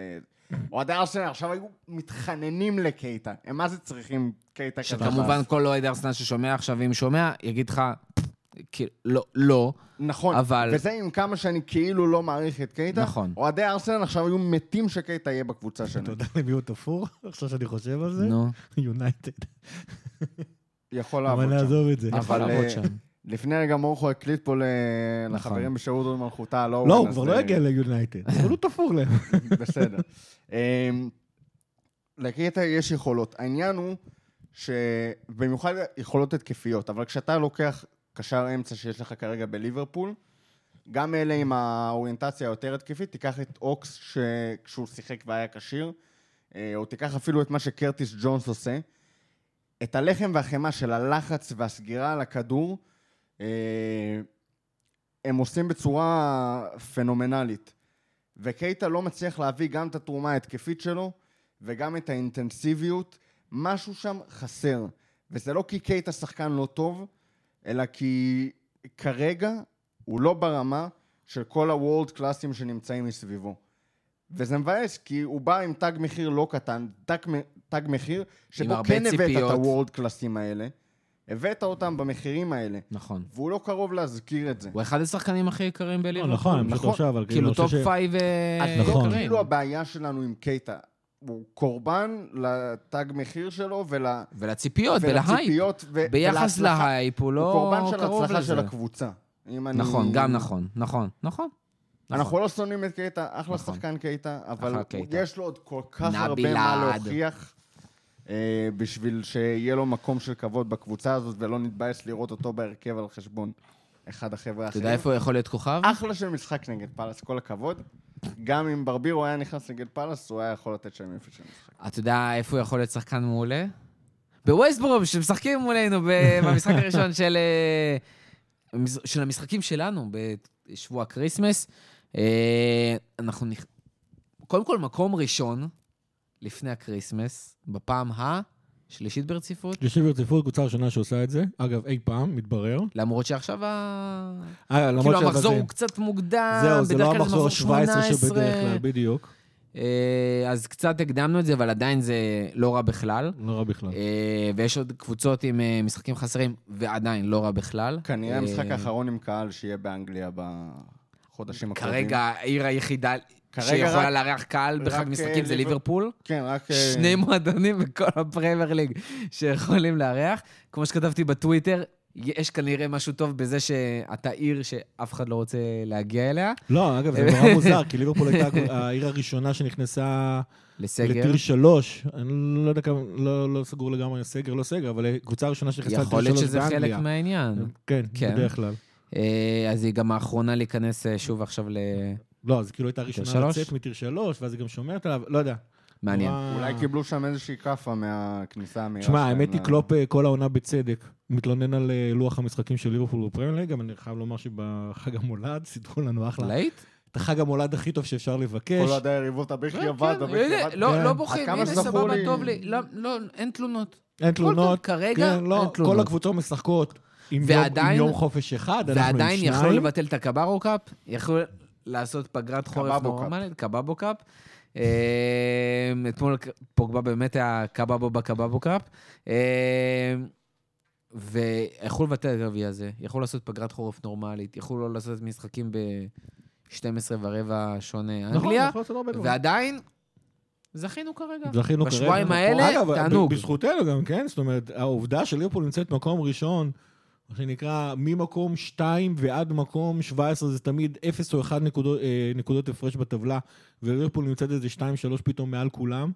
אוהדי ארסנל עכשיו היו מתחננים לקייטה. הם מה זה צריכים קייטה כזה? כמובן, כל אוהד ארסנל ששומע עכשיו, אם שומע, יגיד לך, כאילו, לא, לא. נכון, אבל- וזה עם כמה שאני כאילו לא מעריך את קייטה. נכון. אוהדי ארסנל עכשיו היו מתים שקייטה יהיה בקבוצה אתה שלהם. יודע למי הוא תפור? עכשיו שאני חושב על זה? נו, יונייטד. יכול אבל לעבוד שם. נעזוב את זה. יכול אבל, לעבוד אה, שם. לפני רגע מורכו הקליט פה נכון. לחברים בשירות ומלכותה, לא לא, הוא, כבר לא יגיע ליונייטד, אבל הוא תפור להם. בסדר. אמ, לקייטה יש יכולות. העניין הוא שבמיוחד יכולות התקפיות, אבל כשאתה לוקח קשר אמצע שיש לך כרגע בליברפול, גם אלה עם האוריינטציה היותר התקפית, תיקח את אוקס כשהוא שיחק והיה כשיר, אה, או תיקח אפילו את מה שקרטיס ג'ונס עושה. את הלחם והחמאה של הלחץ והסגירה על הכדור, הם עושים בצורה פנומנלית. וקייטה לא מצליח להביא גם את התרומה ההתקפית שלו וגם את האינטנסיביות. משהו שם חסר. וזה לא כי קייטה שחקן לא טוב, אלא כי כרגע הוא לא ברמה של כל ה world class ים שנמצאים מסביבו. וזה מבאס, כי הוא בא עם תג מחיר לא קטן, תג, תג מחיר, שבו כן הבאת ציפיות. את ה world class ים האלה, הבאת אותם במחירים האלה, נכון. והוא לא קרוב להצדיק את זה. הוא אחד השחקנים הכי יקרים בליברפול. נכון, אני פשוט נכון. חושב, אבל כאילו אני top five אה, נכון. כאילו הבעיה שלנו עם קייטה. הוא קורבן לתג מחיר שלו ול... ולציפיות, ולהייפ. ו... ביחס. להייפ הוא הוא לא קורבן של קרוב לזה. של הקבוצה. אם אני... נכון, גם נכון, נכון, נכון. אנחנו לא שונאים את קייטה, אחלה נכון. שחקן קייטה, אבל הוא-. יש לו עוד כל כך הרבה מה. להוכיח בשביל שיהיה לו מקום של כבוד בקבוצה הזאת, ולא נתבאס לראות אותו בהרכב על חשבון אחד החבר'ה אתה האחרים. יודע איפה הוא יכול להיות כוכב? אחלה של משחק נגד פאלאס, כל הכבוד. גם אם ברבירו היה נכנס נגד פאלאס, הוא היה יכול לתת שם יפה של משחק. אתה יודע איפה הוא יכול להיות שחקן מעולה? בווסטברום, שמשחקים מולנו במשחק הראשון של, אה, של המשחקים שלנו בשבוע הקריסמס. אה, אנחנו נכ... קודם כל, מקום ראשון, לפני הקריסמס, בפעם השלישית ברציפות, יושב ברציפות, קבוצה ראשונה שעושה את זה. אגב, אי פעם, מתברר. למרות שעכשיו ה... אה, למרות כאילו המחזור הוא קצת מוקדם, זהו, זה לא כלל המחזור ה-17 שבדרך כלל, בדיוק. אה, אז קצת הקדמנו את זה, אבל עדיין זה לא רע בכלל. לא רע בכלל. אה, ויש עוד קבוצות עם אה, משחקים חסרים, ועדיין לא רע בכלל. כנראה אה, המשחק האחרון עם קהל שיהיה באנגליה בחודשים הקרובים. כרגע העיר היחידה שיכולה רק- לארח קהל בחג רק, משחקים אה, זה ליבר- ליברפול. כן, רק... אה, שני מועדונים בכל הפרמייר ליג שיכולים לארח. כמו שכתבתי בטוויטר, יש כנראה משהו טוב בזה שאתה עיר שאף אחד לא רוצה להגיע אליה, לא, אגב, זה נורא מוזר, כי ליברפול הייתה העיר הראשונה שנכנסה לסגר. לטיר שלוש. אני לא יודע כמה, לא לא סגור לגמרי סגר, לא סגר, אבל הקבוצה הראשונה שנכנסה לטיר יכול להיות שלוש שזה חלק באנגליה. מהעניין. כן, כן. בדרך כלל. אה, אז היא גם האחרונה להיכנס אה, שוב עכשיו ל... לא, אז כאילו הייתה ראשונה? לצאת מטיר שלוש, ואז היא גם שומרת עליו, לא יודע. מעניין. אולי קיבלו שם איזושהי כאפה מהכניסה המהירה תשמע, האמת היא, קלופ אה, כל העונה בצדק. מתלונן על אה, לוח המשחקים של ליברפול בפרמייר ליג, אבל אני חייב לומר שבחג המולד סידרו לנו אחלה. להיט? את החג המולד הכי טוב שאפשר לבקש. כל עוד היריבות הבכי כן, עבד, כן, הבכי עבד. לא כן. לא בוכים, הנה סבבה, טוב לי. לא, לא, אין תלונות. אין תלונות. כרגע לא, אין תלונות. כל הקבוצות משחקות עם יום- חופש אחד, אנחנו עם ועדיין יכלו שניים. לבטל את הקרבאו קאפ, יכלו לעשות פגרת חורף. נורמלית, קבבו קאפ. אה, אתמול פוגבה באמת היה קבבו בקבבו קאפ. אה, ויכלו לבטל את הגביע הזה, יכלו לעשות פגרת חורף נורמלית, יכלו לא לעשות משחקים ב-12 ורבע שונה נכון, אנגליה, יכול. ועדיין זכינו כרגע. זכינו כרגע. בשבועיים האלה, תענוג. בזכותנו גם, כן? זאת אומרת, העובדה שליברפול נמצאת במקום ראשון, מה שנקרא, ממקום 2 ועד מקום 17, זה תמיד 0 או 1 נקודות, אה, נקודות הפרש בטבלה, וליברפול נמצאת איזה 2-3 פתאום מעל כולם.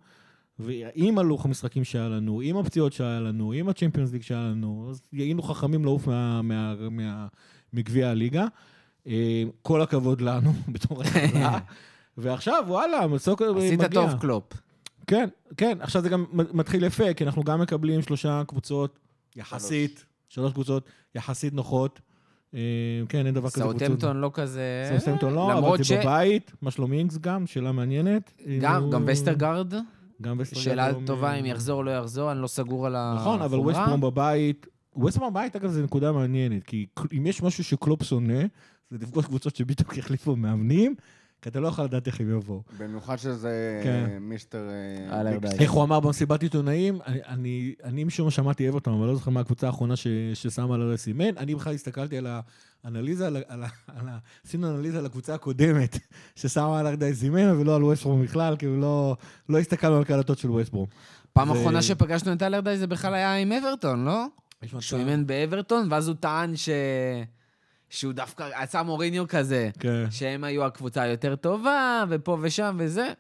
ועם הלוח המשחקים שהיה לנו, עם הפציעות שהיה לנו, עם הצ'מפיונס ליג שהיה לנו, אז היינו חכמים לעוף מה- מה- מה- מגביע הליגה. אה, כל הכבוד לנו בתור החברה. ועכשיו, וואלה, מסוק עשית מגיע. טוב קלופ. כן, כן, עכשיו זה גם מתחיל יפה, כי אנחנו גם מקבלים שלושה קבוצות יחסית, שלוש קבוצות יחסית נוחות. אה, כן, אין דבר כזה קבוצות. סאוטהמפטון לא כזה... סאוטהמפטון לא, אבל זה בבית. מה שלום אינגס גם, שאלה מעניינת. גם, גם וסטרגרד, גם וסטרגרד. שאלה לא טובה אם יחזור או לא יחזור, אני לא סגור על החומרה. נכון, אבל ווסטברום בבית, ווסטברום בבית, אגב, זו נקודה מעניינת, כי אם יש משהו שקלופ שונא, זה לפגוש קבוצות שבדיוק החליפו מאמנים, כי אתה לא יכול לדעת איך הם יבואו. במיוחד שזה כן. אה, mister... אה, איך הוא אמר במסיבת עיתונאים, אני- אני, אני משום מה שמעתי אברטון, אבל לא זוכר מה הקבוצה האחרונה ש, ששמה על הסימן. אני בכלל הסתכלתי על האנליזה, על, ה- על, על. עשינו אנליזה על הקבוצה הקודמת, ששמה על ארדאי סימן, ולא על ווסטברום בכלל, כי לא, לא הסתכלנו על קלטות של ווסטברום. פעם אחרונה שפגשנו את אלרדייס זה בכלל היה עם אברטון, לא? שהוא אימן באברטון, ואז הוא טען ש... שהוא דווקא עשה מוריניו כזה, כן. שהם היו הקבוצה היותר טובה, ופה ושם וזה.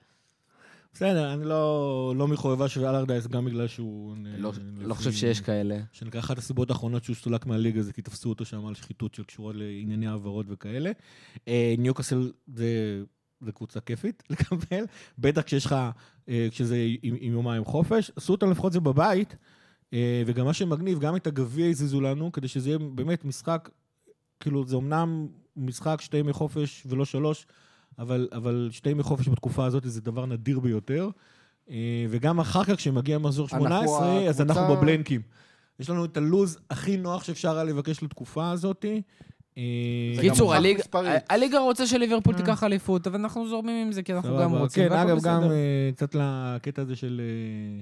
בסדר, אני לא, לא מחובבה של אלרדייס, גם בגלל שהוא... לא, לפי- לא חושב שיש כאלה. שנקרא אחת הסיבות האחרונות שהוא סולק מהליגה זה כי תפסו אותו שם על שחיתות שקשורות לענייני העברות וכאלה. אה, ניוקאסל זה, זה קבוצה כיפית לקבל, בטח כשיש לך, אה, כשזה עם, עם יומיים חופש. עשו אותם לפחות זה בבית, אה, וגם מה שמגניב, גם את הגביע הזיזו לנו, כדי שזה יהיה באמת משחק, כאילו זה אמנם משחק שתי ימי חופש ולא שלוש, אבל, אבל שתי ימי חופש בתקופה הזאת זה דבר נדיר ביותר. אה, וגם אחר כך, כשמגיע מחזור אנחנו 18, אז הקבוצה- אנחנו בבלנקים. יש לנו את הלוז הכי נוח שאפשר היה לבקש לתקופה הזאת. אה, קיצור. הליגה רוצה שליברפול תיקח אליפות, אבל אנחנו זורמים עם זה, כי אנחנו. גם רוצים, כן, אגב, גם. אה, קצת לקטע הזה של אה,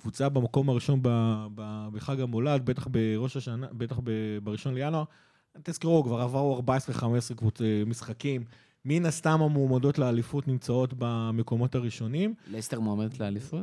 קבוצה במקום הראשון בחג המולד, בטח בראש השנה, בטח בראשון לינואר. תזכרו, כבר עברו 14-15 קבוצ- אה, משחקים. מן הסתם המועמדות לאליפות נמצאות במקומות הראשונים. לסטר מועמדת לאליפות?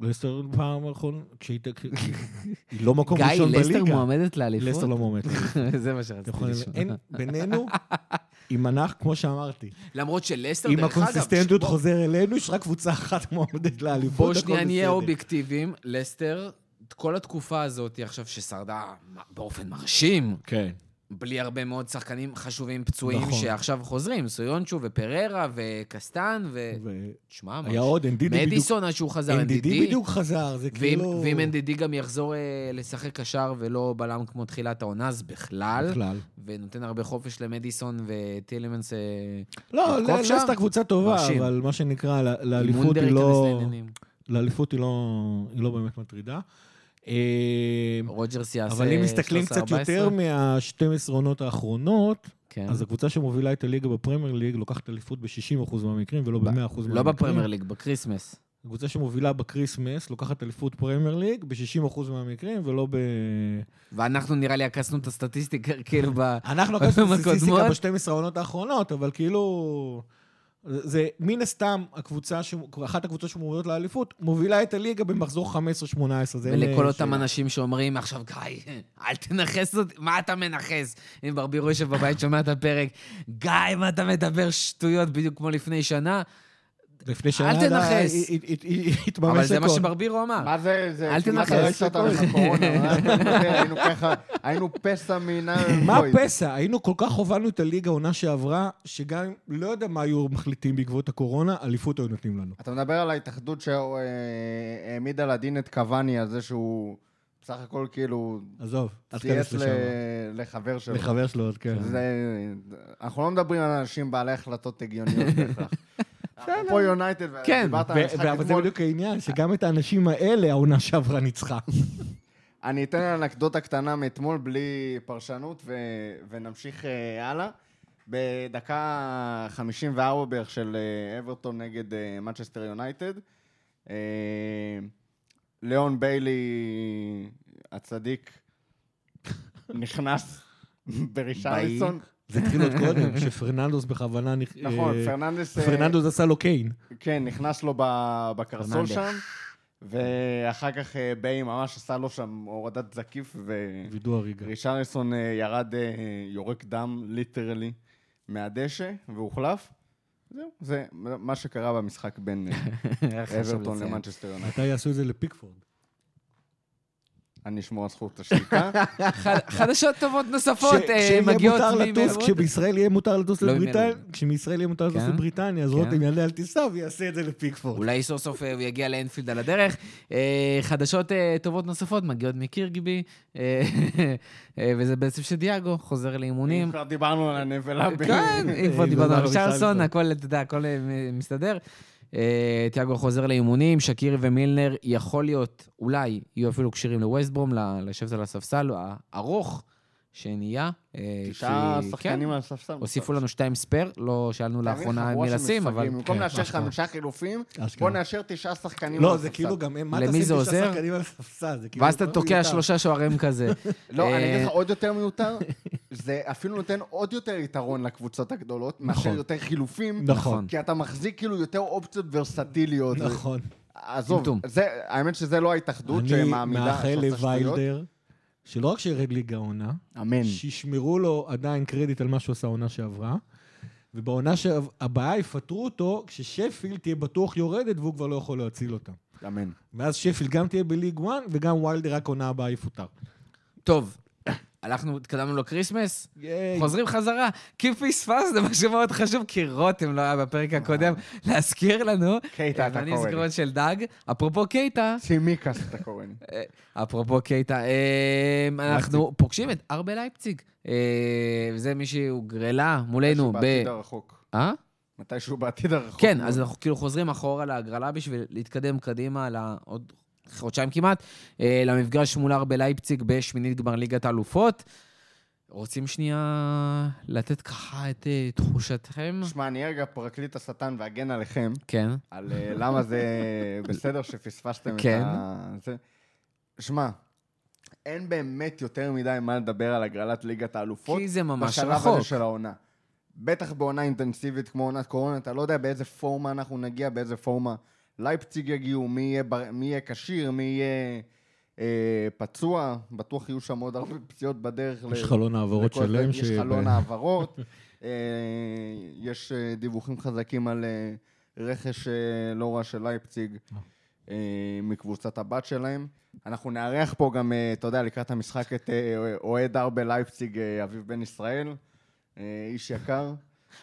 לסטר פעם האחרונה, כשהיא היא לא מקום גיא, ראשון בליגה. לסטר מועמדת לאליפות? לסטר לא מועמדת. זה מה שרציתי לשמוע. אין, בינינו, אם אנחנו, כמו שאמרתי, למרות שלסטר, אם דרך אגב, הקונסיסטנטיות בוא- חוזר אלינו, יש רק קבוצה אחת מועמדת לאליפות, בוא הכל שנייה נהיה. אובייקטיביים. לסטר, כל התקופה הזאת עכשיו ששרדה באופן מרשים, כן. בלי הרבה מאוד שחקנים חשובים פצועים נכון. שעכשיו חוזרים, סויונצ'ו ופררה וקסטן ו... ו- תשמע, היה עוד, NDD בדיוק... מדיסון עד שהוא חזר, NDD NDD. בדיוק חזר, זה ואם, כאילו... ואם NDD גם יחזור אה, לשחק קשר ולא בלם כמו תחילת העונה, אז בכלל, בכלל. ונותן הרבה חופש למדיסון וטילמנס אה, לא, לתקוף ל- שם? לסטר קבוצה טובה, מרשים. אבל מה שנקרא, ל- עם לאליפות היא לא... לאליפות היא לא, היא לא באמת מטרידה. אה, רוג'רס יעשה אבל אם מסתכלים 13-14. קצת יותר מה-12 עונות האחרונות, כן. אז הקבוצה שמובילה את הליגה בפרמייר ליג לוקחת אליפות ב-60% מהמקרים ולא ב-100% מהמקרים. לא בפרמייר ליג, בקריסמס. הקבוצה שמובילה בקריסמס לוקחת אליפות פרמייר ליג ב-60% מהמקרים ולא ב... ואנחנו נראה לי עקסנו את הסטטיסטיקה, כאילו, ב... אנחנו לקחנו בפעמים סטטיסטיקה הקודמות. ב-12 העונות האחרונות, אבל כאילו... זה מן הסתם הקבוצה, ש... אחת הקבוצות שמובילות לאליפות, מובילה את הליגה במחזור 15-18. זה אין ולכל שאלה. אותם אנשים שאומרים, עכשיו, גיא, אל תנכס אותי, מה אתה מנכס? אם ברבירו יושב בבית, שומע את הפרק, גיא, מה אתה מדבר שטויות בדיוק כמו לפני שנה? לפני שנה... אל תנכס. אבל זה מה. שברבירו אמר. מה זה, זה אל כמעט תנכס. היינו ככה, היינו פסע מינה... מה. פסע? היינו כל כך הובלנו את הליגה העונה שעברה, שגם לא יודע מה היו מחליטים בעקבות הקורונה, אליפות היו נותנים לנו. אתה מדבר על ההתאחדות שהעמידה לדין את קוואני על זה שהוא בסך הכל כאילו עזוב, אל תיכנס לשם. לחבר שלו. לחבר שלו עוד, כן. זה, אנחנו לא מדברים על אנשים בעלי החלטות הגיוניות בהכרח. אפרופו יונייטד, כן, אבל זה בדיוק העניין, שגם את האנשים האלה העונה שעברה ניצחה. אני אתן אנקדוטה קטנה מאתמול בלי פרשנות ונמשיך אה, הלאה. בדקה 54 בערך של אה, אברטון נגד מנצ'סטר יונייטד, אה, ליאון ביילי הצדיק נכנס ברישרליסון. זה התחיל עוד קודם, שפרננדוס בכוונה... נכ- נכון, אה, פרננדס... אה, פרננדוס עשה לו קיין. כן, נכנס לו בקרסול. שם, ואחר כך אה, ביי ממש עשה לו שם הורדת זקיף, וידוא הריגה. ורישרליסון אה, ירד יורק דם, literally, מהדשא, והוחלף. זהו, זה מה שקרה במשחק בין אברטון. למנצ'סטר יונייטד. מתי יעשו את זה לפיקפורד? אני אשמור על זכות השתיקה. חדשות טובות נוספות אה, מגיעות ממלבורן. כשבישראל יהיה מותר לטוס לא לבריטניה, ממלבורן. כשמישראל יהיה מותר לטוס כן. לבריטניה, אז כן. רותם יעלה על טיסה ויעשה את זה לפיקפורד. אולי סוף סוף אה, הוא יגיע לאנפילד על הדרך. אה, חדשות טובות נוספות מגיעות מקירגיבי, אה, וזה בעצם שדיאגו חוזר לאימונים. כבר דיברנו על הנבלה. כן, כבר דיברנו על שרסון. הכל, אתה יודע, הכל מסתדר. אה, תיאגו חוזר לאימונים, שקירי ומילנר יכול להיות, אולי, יהיו אפילו כשירים לווסטברום, לשבת על הספסל הארוך שנהיה. אה, תשעה כי- שחקנים כן, על הספסל. הוסיפו לנו שתיים spare, לא שאלנו לאחרונה מי לשים, אבל... במקום כן, לאשר. חמישה חילופים. בוא נאשר תשעה שחקנים על לא, הספסל. זה כאילו גם, מה למי תשים זה תשעה עוזר? שחקנים על הספסל? זה כאילו ואז אתה הכל תוקע. שלושה שוערים כזה. לא, אני אה, אגיד לך עוד יותר מיותר, זה אפילו נותן עוד יותר יתרון לקבוצות הגדולות, מאשר נכון. יותר חילופים, נכון. כי אתה מחזיק כאילו יותר אופציות ורסטיליות. נכון. עזוב, האמת שזה לא ההתאחדות אני שמעמידה, מאחל שעושה שטויות. לווילדר, שלא רק שירד ליגה העונה, אמן. שישמרו לו עדיין קרדיט על מה שהוא עשה העונה שעברה, ובעונה הבאה יפטרו אותו כששפילד תהיה בטוח יורדת והוא כבר לא יכול להציל אותה. אמן. ואז שפילד גם תהיה בליג 1 וגם ויילדר רק עונה הבאה יפוטר. טוב, הלכנו, התקדמנו לקריסמס. חוזרים חזרה. כי פספסנו משהו מאוד חשוב, כי רותם לא היה בפרק הקודם להזכיר לנו. קייטה, אתה קורא. זיכרון של דג. אפרופו קייטה, צימיקאס אתה קורא. אה, אפרופו קייטה, אה, אנחנו פוגשים את ארבי לייפציג. אה, וזה מי שהוגרלה מולנו ב... בעתיד הרחוק. אה? מתישהו בעתיד הרחוק. כן. אז אנחנו כאילו חוזרים אחורה להגרלה בשביל להתקדם קדימה לעוד חודשיים כמעט, אה, למפגש מול ארבי לייפציג בשמינית גמר ליגת האלופות. רוצים שנייה לתת ככה את אה, תחושתכם? שמע, אני רגע פרקליט השטן ואגן עליכם, כן. על אה, למה זה בסדר שפספסתם את כן. ה... זה. שמע, אין באמת יותר מדי מה לדבר על הגרלת ליגת האלופות. כי זה ממש בשלב רחוק. הזה של העונה. בטח בעונה אינטנסיבית כמו עונת קורונה, אתה לא יודע באיזה פורמה אנחנו נגיע, באיזה פורמה לייפציג יגיעו, מי יהיה, בר... מי יהיה כשיר, מי יהיה אה, פצוע, בטוח יהיו שם עוד הרבה פציעות בדרך. יש ל- חלון העברות. שלם. יש ש- חלון העברות, אה, יש אה, דיווחים חזקים על אה, רכש אה, לא רע של לייפציג. אה, מקבוצת הבת שלהם. אנחנו נארח פה גם, אתה יודע, לקראת המשחק את אוהד RB לייפציג, אה, אביב בן ישראל, איש יקר.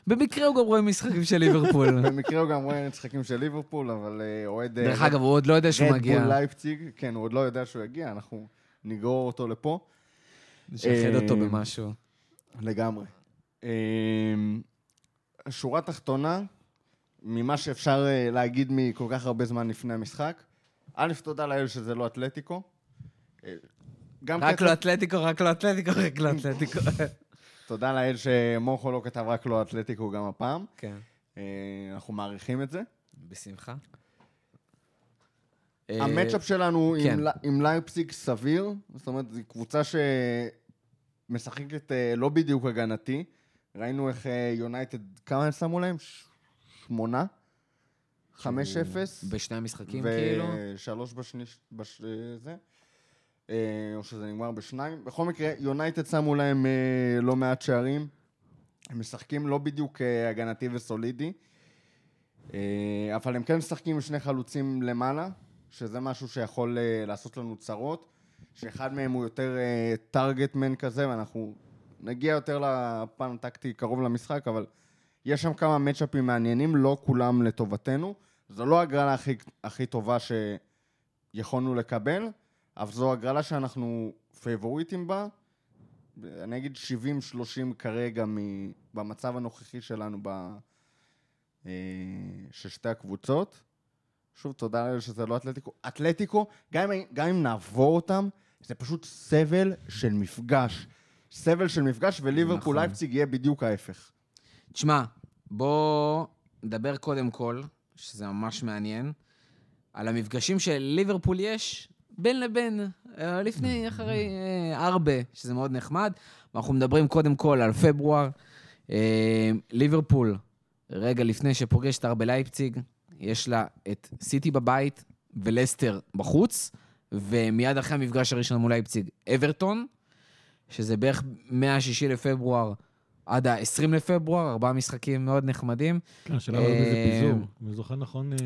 במקרה הוא גם רואה משחקים של ליברפול. במקרה הוא גם רואה משחקים של ליברפול, אבל אה, אוהד... אה, דרך אגב, הוא עוד לא יודע שהוא מגיע. רדבול לייפציג, כן, הוא עוד לא יודע שהוא יגיע, אנחנו נגרור אותו לפה. נשחד אותו אה, במשהו. לגמרי. שורה תחתונה, ממה שאפשר להגיד מכל כך הרבה זמן לפני המשחק, א', תודה לאל שזה לא אתלטיקו. רק לא אתלטיקו, רק לא אתלטיקו, רק לא אתלטיקו. תודה לאל שמורכו לא כתב רק לא אתלטיקו גם הפעם. כן, אה, אנחנו מעריכים את זה. בשמחה. המצ'אפ שלנו כן. עם ל- עם לייפסיג סביר, זאת אומרת, זו קבוצה שמשחקת אה, לא בדיוק הגנתי. ראינו איך אה, יונייטד, כמה הם שמו להם? שמונה? חמש אפס? בשני המשחקים, כאילו? ושלוש בשני... בש... זה? אה, או שזה נגמר בשניים. בכל מקרה, יונייטד שמו להם אה, לא מעט שערים. הם משחקים לא בדיוק אה, הגנתי וסולידי, אבל הם כן משחקים עם שני חלוצים למעלה, שזה משהו שיכול לעשות לנו צרות, שאחד מהם הוא יותר טארגטמן כזה, ואנחנו נגיע יותר לפן הטקטי קרוב למשחק, אבל יש שם כמה מצ'אפים מעניינים, לא כולם לטובתנו. זו לא הגרלה הכי, הכי טובה שיכולנו לקבל, אבל זו הגרלה שאנחנו פייבוריטים בה. אני אגיד 70-30 כרגע מ- במצב הנוכחי שלנו ב... אה, של שתי הקבוצות. שוב, תודה לאל שזה לא אתלטיקו. אתלטיקו, גם אם, גם אם נעבור אותם, זה פשוט סבל של מפגש. סבל של מפגש, וליברפול נכון. לייפציג יהיה בדיוק ההפך. תשמע, בוא נדבר קודם כל, שזה ממש מעניין, על המפגשים של ליברפול יש בין לבין, אה, לפני, אחרי אה, ארבע, שזה מאוד נחמד. ואנחנו מדברים קודם כל על פברואר. אה, ליברפול, רגע לפני שפוגש את RB לייפציג, יש לה את סיטי בבית ולסטר בחוץ, ומיד אחרי המפגש הראשון מול לייפציג, אברטון, שזה בערך מה-6 לפברואר עד ה-20 לפברואר, ארבעה משחקים מאוד נחמדים. כן, השאלה אבל באיזה אה, פיזור. אני זוכר נכון... אה,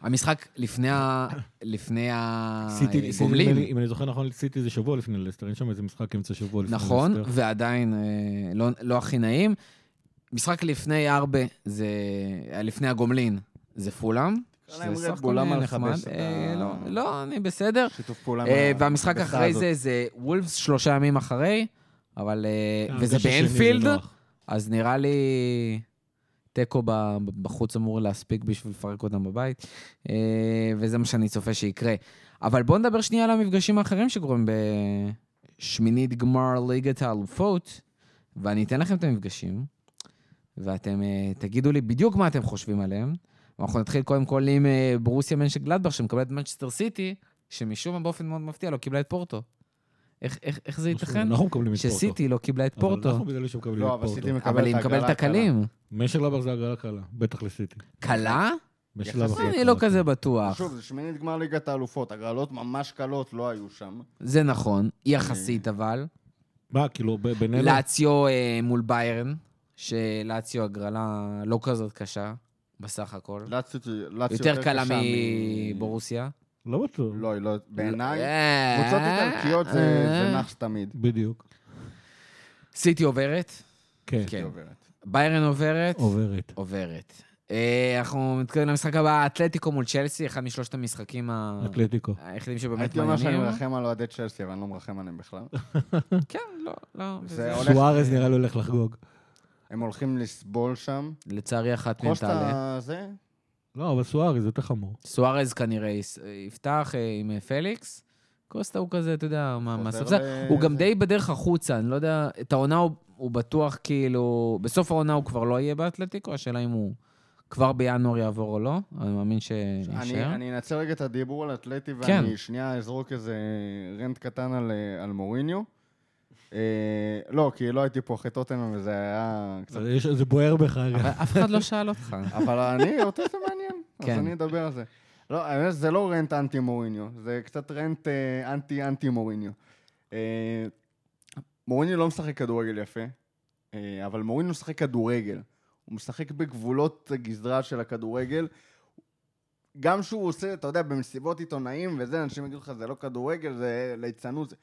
המשחק לפני ה... לפני סיטי, סיטי, הגומלין. אם אני זוכר נכון, סיטי זה שבוע לפני לסטר, אין שם איזה משחק אמצע שבוע לפני נכון, לסטר. ועדיין אה, לא, לא הכי נעים. משחק לפני ארבע, זה... לפני הגומלין, זה פולאם. שזה סך הכל למה נחמד. ה- לא, לא, אני בסדר. שיתוף פעולה והמשחק אחרי. זה זה וולפס שלושה ימים אחרי, אבל... וזה באנפילד. אז נראה לי תיקו בחוץ אמור להספיק בשביל לפרק אותם בבית, אה, וזה מה שאני צופה שיקרה. אבל בואו נדבר שנייה על המפגשים האחרים שקורים בשמינית גמר ליגת האלופות, ואני אתן לכם את המפגשים, ואתם אה, תגידו לי בדיוק מה אתם חושבים עליהם. ואנחנו נתחיל קודם כל עם אה, ברוסיה מנשק גלדבך, שמקבלת מנצ'סטר סיטי, שמשום מה באופן מאוד מפתיע לא קיבלה את פורטו. איך, איך, איך זה ייתכן? אנחנו מקבלים את פורטו. שסיטי לא קיבלה את אבל פורטו. אנחנו בגלל שמקבלים לא, את אבל פורטו. סיטי מקבל אבל היא מקבלת הקלים. משך לבח זה הגרלה קלה, בטח לסיטי. קלה? זה אני. לא כזה בטוח. שוב, זה שמינית גמר ליגת האלופות, הגרלות ממש קלות לא היו שם. זה נכון, יחסית אבל. מה, כאילו, ב- בינינו... לאציו אה, מול ביירן, שלאציו הגרלה לא כזאת קשה, בסך הכל. לאציו יותר קלה מבורוסיה. לא בטוח. לא, היא לא... בעיניי, אה, קבוצות איטלקיות זה זה אה. נאחס תמיד. בדיוק. סיטי עוברת, כן. כן. היא עוברת. ביירן עוברת, עוברת. עוברת. אה, אנחנו מתקדמים למשחק הבא, אתלטיקו מול צ'לסי, אחד משלושת המשחקים ה- אתלטיקו. היחידים שבאמת הייתי אומר שאני מעניינים. מרחם על אוהדי צ'לסי, אבל אני לא מרחם עליהם בכלל. כן, לא, לא. סוארז נראה לי הולך לחגוג. הם הולכים לסבול שם. לצערי אחת מהן תעלה. קוסטה זה? לא, אבל סוארז יותר חמור. סוארז כנראה יפתח אה, עם אה, פליקס. קוסטה הוא כזה, אתה יודע, מהספסל. ל- הוא גם. די בדרך החוצה, אני לא יודע, את העונה הוא- הוא בטוח כאילו... בסוף העונה הוא כבר לא יהיה באתלטיקו, השאלה אם הוא כבר בינואר יעבור או לא, אני מאמין אני, שיישאר. אני אנצל רגע את הדיבור על אתלטי, כן. ואני שנייה אזרוק איזה רנט קטן על, אה, על מוריניו. אה, לא, כי לא הייתי פה אחרי טוטנאם וזה היה קצת... זה בוער בך. אבל אף אחד לא שאל אותך. אבל אני, אותי זה מעניין, כן. אז אני אדבר על זה. לא, האמת, זה לא רנט אנטי מוריניו, זה קצת רנט אה, אנטי אנטי מוריניו. אה, מוריניו לא משחק כדורגל יפה, אה, אבל מוריניו משחק כדורגל. הוא משחק בגבולות הגזרה של הכדורגל. גם שהוא עושה, אתה יודע, במסיבות עיתונאים וזה, אנשים יגידו לך, זה לא כדורגל, זה ליצנות, זה,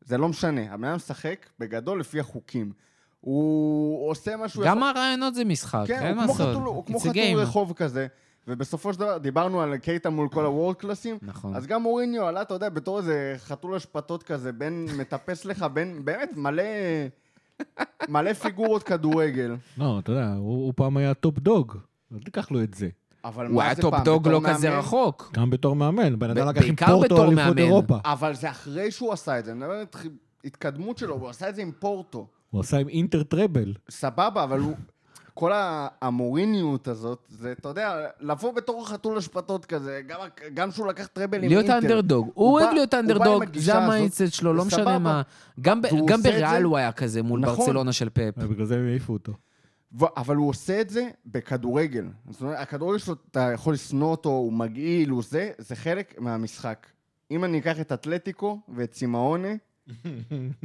זה לא משנה. הבן אדם משחק בגדול לפי החוקים. הוא עושה משהו... גם הרעיונות זה משחק, כן, אין מה לעשות. חתול, הוא כמו חתול. רחוב כזה. ובסופו של דבר, דיברנו על קייטה מול כל הוורד קלאסים, נכון. אז גם מוריניו עלה, אתה יודע, בתור איזה חתול אשפתות כזה, בין, מטפס לך בין, באמת, מלא, מלא פיגורות כדורגל. לא, אתה יודע, הוא הוא פעם היה top dog. אל תיקח לו את זה. אבל הוא מה היה זה top פעם, dog בתור לא כזה מאמן? רחוק. גם בתור מאמן. בן אדם לקח עם פורטו אליפות. אירופה. אבל זה אחרי שהוא עשה את זה, אני מדבר על התקדמות שלו, הוא עשה את זה עם פורטו. הוא עשה עם אינטר treble. סבבה, אבל הוא... כל ה- המוריניות הזאת, זה, אתה יודע, לבוא בתור חתול אשפתות כזה, גם, גם שהוא לקח treble עם להיות אינטר. אנדרדוג. הוא הוא אוהב להיות הוא בא עם אנדרדוג, הגישה זה ה mindset שלו, לא משנה. מה. גם גם בריאל זה- הוא היה כזה מול נכון. ברצלונה של פאפ. בגלל זה הם העיפו אותו. אבל הוא עושה את זה בכדורגל. זאת אומרת, הכדורגל שלו, אתה יכול לשנוא אותו, הוא מגעיל, הוא זה, זה חלק מהמשחק. אם אני אקח את אתלטיקו ואת צימאונה,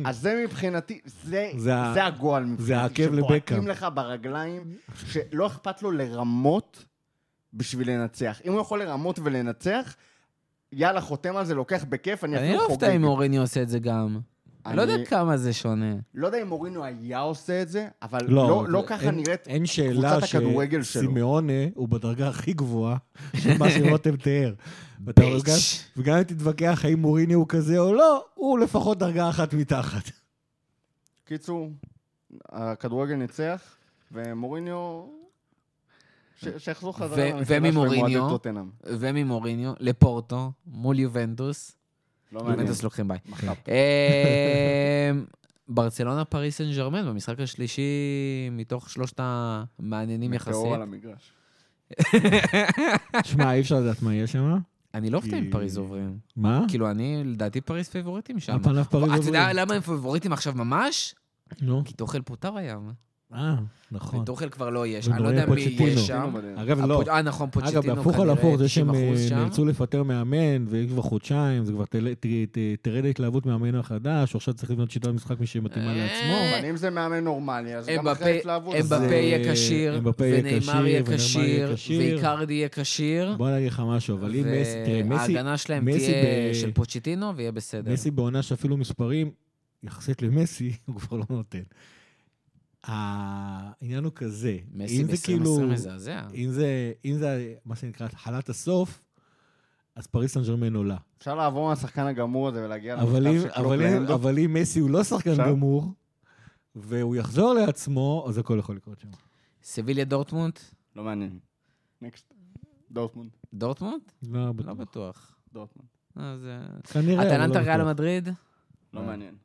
אז זה מבחינתי, זה, זה זה הגועל מבחינתי. זה העקב לבקאם. שבועטים לך ברגליים, שלא אכפת לו לרמות בשביל לנצח. אם הוא יכול לרמות ולנצח, יאללה, חותם על זה, לוקח בכיף, אני אני אפילו לא חוגג. אופתע אם אוריני עושה את זה גם. אני לא יודע כמה זה שונה. לא יודע אם מורינו היה עושה את זה, אבל לא, לא, לא זה- ככה אין- נראית אין שאלה קבוצת הכדורגל שלו. שסימאונה הוא בדרגה הכי גבוהה של מה שרותם תיאר. ואתה ביץ'. גם- וגם אם תתווכח האם מוריני הוא כזה או לא, הוא לפחות דרגה אחת מתחת. קיצור, הכדורגל ניצח, ומוריניו... שיחזור חזרה ו- למפלגה שלו עם וממוריניו? אוהדי. וממוריניו לפורטו, מול יובנטוס. לא. יובנטוס לוקחים ביי. אה, ברצלונה פריס סן ג'רמן במשחק השלישי מתוך שלושת המעניינים יחסית. מטאור על המגרש. שמע, אי אפשר לדעת מה יהיה שם. אני לא אופתע אם פריז עוברים. מה? כאילו, אני, לדעתי פריז פייבוריטים שם. על פניו פריז אתה יודע עוברים. למה הם פייבוריטים עכשיו ממש? נו, כי טוחל פוטר היום. אה, נכון. וטוחל כבר לא יש. אני לא יודע מי. יהיה שם. אגב, לא. הפוט- אה, נכון, פוצ'טינו אגב, כנראה בהפוך על הפוך, זה שהם 90% אה, שם. נאלצו לפטר מאמן, ויש כבר חודשיים, זה כבר תרד ההתלהבות מהמאמן החדש, עכשיו צריך לבנות שיטת משחק משמתאימה אה, לעצמו. אבל אם זה מאמן נורמלי, אז גם אחרי ההתלהבות... אמבפה זה- יהיה כשיר, ונאמר יהיה כשיר. ואיקרדי יהיה כשיר. בוא אני אגיד לך משהו, אבל אם מסי, תראה, מסי, וההגנה שלהם תהיה של פוצ'טינו, ויהיה בסדר. מסי בעונה שאפילו מספרים, יחסית למסי, הוא כבר לא נותן. העניין הוא כזה, מסי אם זה כאילו, ב-2020 מזעזע. אם זה, אם זה מה שנקרא התחלת הסוף, אז פריס סן ג'רמן עולה. אפשר לעבור מהשחקן הגמור הזה ולהגיע למכתב של קלופ לאנדו. אבל אם מסי הוא לא שחקן אפשר? גמור, והוא יחזור לעצמו, אז הכל יכול לקרות שם. סביליה דורטמונד? לא מעניין. next. דורטמונד. דורטמונד? לא לא בטוח. בטוח. דורטמונד. אה. כנראה, אבל אטלנטה לא ריאל בטוח. מדריד? לא מעניין.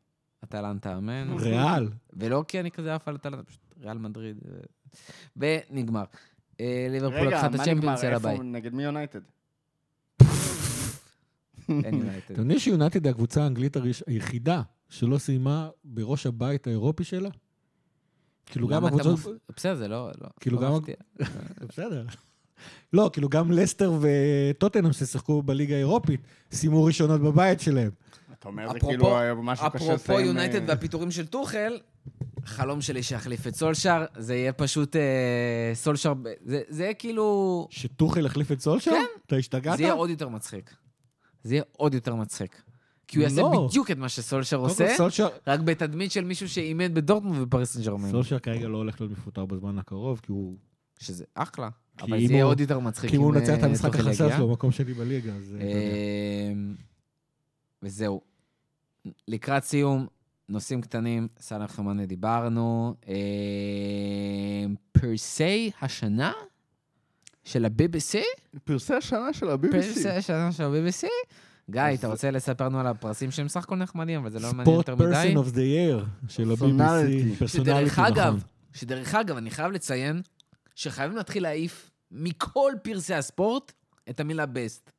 אטלנטה אמן. ריאל. ולא כי אני כזה עף על אטלנטה, פשוט ריאל מדריד. אה, ונגמר. אה, ליברפול רגע, לקחה את מה הצ'מפיונס נגמר? אל הבית. איפה? נגד מי יונייטד? אין יונייטד. אתה יודע שיונייטד היא הקבוצה האנגלית היחידה שלא סיימה בראש הבית האירופי שלה? כאילו גם הקבוצות... בסדר, זה לא... לא- כאילו לא גם-. בסדר. לא, כאילו גם לסטר וטוטנאם ששיחקו בליגה האירופית, סיימו ראשונות בבית שלהם. אתה אומר, זה אפרופו- כאילו היה משהו קשה אפרופו לסיים... יונייטד אה, והפיטורים של טוחל, חלום שלי שיחליף את סולשר, זה יהיה פשוט אה, סולשר, זה זה יהיה כאילו... שטוחל החליף את סולשר? כן. אתה השתגעת? זה יהיה עוד יותר מצחיק. זה יהיה עוד יותר מצחיק. כי הוא יעשה לא. בדיוק את מה שסולשר עושה, סולשר- רק בתדמית של מישהו שאימן בדורטמונד ופריס סן ג'רמן. סולשר כרגע לא הולך להיות מפוטר בזמן הקרוב, כי הוא... שזה אחלה. אבל זה יהיה הוא- עוד יותר מצחיק כי אם הוא אה, מנצח את המשחק טוחל החסר. שלו, מקום שני בליגה, אז... אה, וזהו. לקראת סיום, נושאים קטנים, סאלח ומאנה דיברנו. אמ, פרסי השנה של ה-BBC? פרסי השנה של ה-BBC. פרסי השנה של ה-BBC? גיא, אתה רוצה לספר לנו על הפרסים שהם סך הכל נחמדים, אבל זה לא מעניין ספורט יותר מדי? person of the year של. ה-BBC. personality, שדרך אגב, נכון. שדרך אגב, אני חייב לציין שחייבים להתחיל להעיף מכל פרסי הספורט את המילה בסט.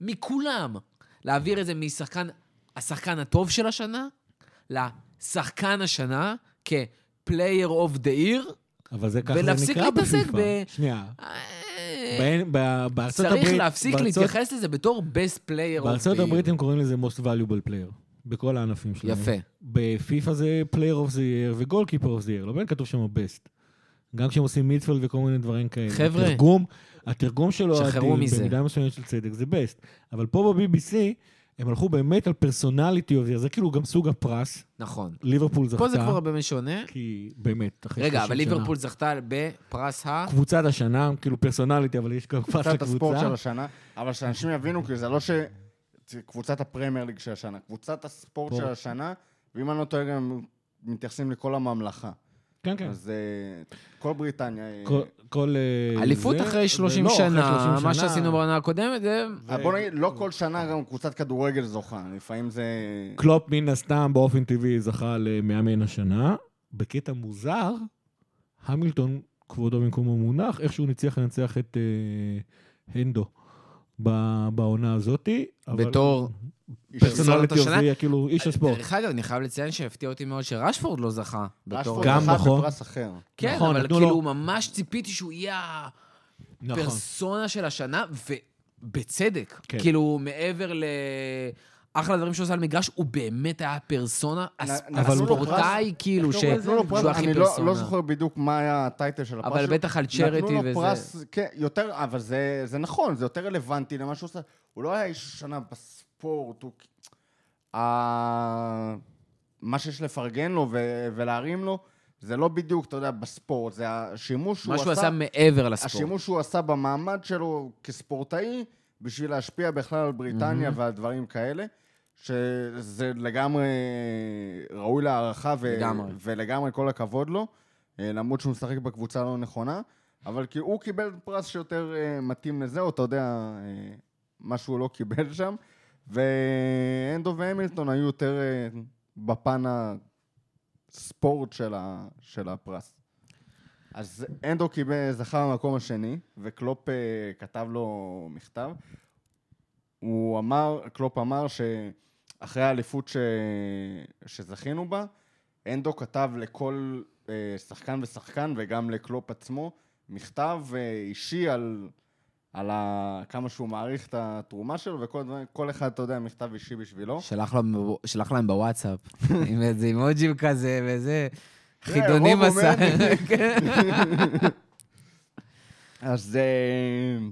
מכולם. להעביר את זה משחקן, השחקן הטוב של השנה, לשחקן השנה כ-player of the year. אבל זה ככה זה ולהפסיק נקרא להתעסק בפיפ"א. ב- שנייה. אה, בארצות צריך הברית... להפסיק בארצות- להתייחס לזה בתור best player of the year. בארצות הברית הם קוראים לזה most valuable player. בכל הענפים שלהם. יפה. בפיפ"א זה player of the year ו-goalkeeper of the year, לא באמת כתוב שם best. גם כשהם עושים midfield וכל מיני דברים כאלה. חבר'ה. תרגום, התרגום של שחררו מזה. במידה מסוימת של צדק, the best. אבל פה ב-BBC, הם הלכו באמת על personality of זה כאילו גם סוג הפרס. נכון. ליברפול זכתה. פה זה כבר הרבה משונה. כי באמת, אחרי 30 רגע, שנה. אבל ליברפול זכתה בפרס ה... קבוצת השנה, כאילו personality, אבל יש גם פרס קבוצת הספורט של לקבוצה. השנה, אבל שאנשים יבינו, כי זה לא ש... קבוצת הפרמייר ליג של השנה, קבוצת הספורט ספורט. של השנה, ואם אני לא טועה גם מתייחסים לכל הממלכה. כן, כן. אז אה, כל בריטניה... אה, כל- כל... אה, אליפות זה, אחרי 30 ולא, אחרי שנה, 30 מה שנה. שעשינו בעונה הקודמת, זה... בוא נגיד, לא כל שנה גם קבוצת כדורגל זוכה, לפעמים זה... קלופ מן הסתם באופן טבעי זכה למאמן השנה. בקטע מוזר, המילטון, כבודו במקומו מונח, איכשהו ניצח לנצח את אה, הנדו בעונה הזאתי. בתור... פרסונליטי השנה. אוף כאילו איש הספורט. דרך אגב, אני חייב לציין שהפתיע אותי מאוד שרשפורד לא זכה. רשפורד גם זכה נכון. בפרס אחר. כן, נכון, אבל כאילו לו- ממש ציפיתי שהוא יהיה נכון. הפרסונה של השנה, ובצדק. כן. כאילו, מעבר ל... אחלה דברים שהוא עושה על מגרש, הוא באמת היה פרסונה, הספורטאי, כאילו, שהוא הכי אני לא- פרסונה. לא זוכר בדיוק מה היה הטייטל של הפרס. אבל. בטח על צ'רטי נתנו לו וזה. פרס, כן, יותר, אבל זה, נכון, זה יותר רלוונטי למה שהוא עושה. הוא לא היה איש השנה בספורט, הוא... מה שיש לפרגן לו. ולהרים לו, זה לא בדיוק, אתה יודע, בספורט, זה השימוש שהוא מה עשה... שהוא עשה מעבר לספורט. השימוש שהוא עשה במעמד שלו כספורטאי, בשביל להשפיע בכלל על בריטניה ועל דברים כאלה, שזה לגמרי ראוי להערכה ו- לגמרי. ולגמרי כל הכבוד לו, אה, למרות שהוא משחק בקבוצה לא נכונה, אבל כי הוא קיבל פרס שיותר אה, מתאים לזה, או אתה יודע, אה, מה שהוא לא קיבל שם, ואנדו והמילטון היו יותר אה, בפן הספורט של, ה- של הפרס. אז אנדו קיבל, זכה במקום השני, וקלופ אה, כתב לו מכתב. הוא אמר, קלופ אמר שאחרי האליפות ש... שזכינו בה, אנדו כתב לכל אה, שחקן ושחקן, וגם לקלופ עצמו, מכתב אה, אישי על, על ה... כמה שהוא מעריך את התרומה שלו, וכל אחד, אתה יודע, מכתב אישי בשבילו. שלח להם- שלח להם בוואטסאפ, עם איזה אימוג'ים כזה וזה. כן, חידונים עשה. אז אה,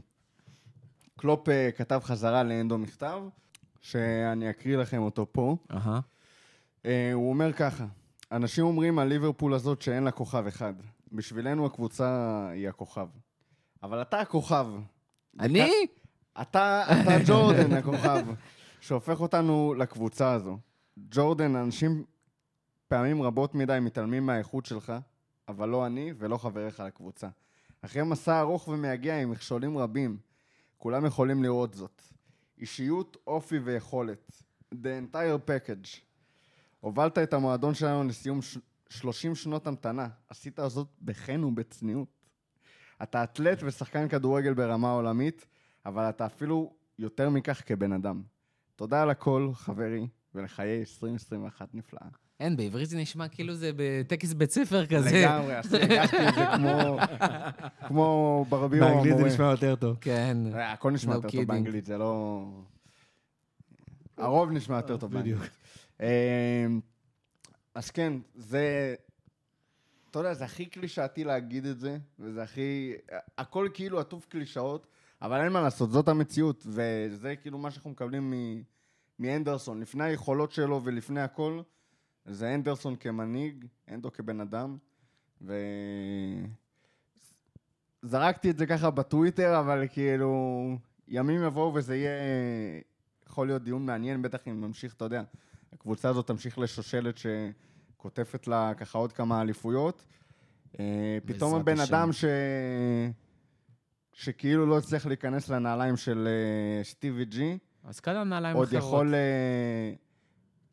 קלופ אה, כתב חזרה לאנדו מכתב, שאני אקריא לכם אותו פה. אהה. אה, הוא אומר ככה, אנשים אומרים על ליברפול הזאת שאין לה כוכב אחד. בשבילנו הקבוצה היא הכוכב. אבל אתה הכוכב. אני? אתה, אתה ג'ורדן הכוכב, שהופך אותנו לקבוצה הזו. ג'ורדן, אנשים פעמים רבות מדי מתעלמים מהאיכות שלך, אבל לא אני ולא חבריך לקבוצה. אחרי מסע ארוך ומייגע עם מכשולים רבים, כולם יכולים לראות זאת. אישיות, אופי ויכולת. The entire package. הובלת את המועדון שלנו לסיום ש... 30 שנות המתנה. עשית זאת בחן ובצניעות. אתה אתלט ושחקן כדורגל ברמה עולמית, אבל אתה אפילו יותר מכך כבן אדם. תודה על הכל, חברי, ולחיי 2021 נפלאה. אין, בעברית זה נשמע כאילו זה בטקס בית ספר כזה. לגמרי, אז הרגשתי את זה כמו, כמו ברבי או באנגלית זה. נשמע יותר טוב. כן. אה, הכל נשמע יותר טוב. באנגלית, זה לא... הרוב נשמע יותר טוב. באנגלית. אה, אז כן, זה... אתה יודע, זה הכי קלישאתי להגיד את זה, וזה הכי... הכל כאילו עטוף קלישאות, אבל אין מה לעשות, זאת המציאות, וזה כאילו מה שאנחנו מקבלים מ... מאנדרסון. לפני היכולות שלו ולפני הכל, זה אנדרסון כמנהיג, אנדו כבן אדם, ו... זרקתי את זה ככה בטוויטר, אבל כאילו, ימים יבואו וזה יהיה, יכול להיות דיון מעניין, בטח אם נמשיך, אתה יודע, הקבוצה הזאת תמשיך לשושלת שקוטפת לה ככה עוד כמה אליפויות. אה, פתאום הבן השם. אדם ש... שכאילו לא הצליח להיכנס לנעליים של אה, סטיבי ג'י, אז כאן הנעליים עוד אחרות. יכול...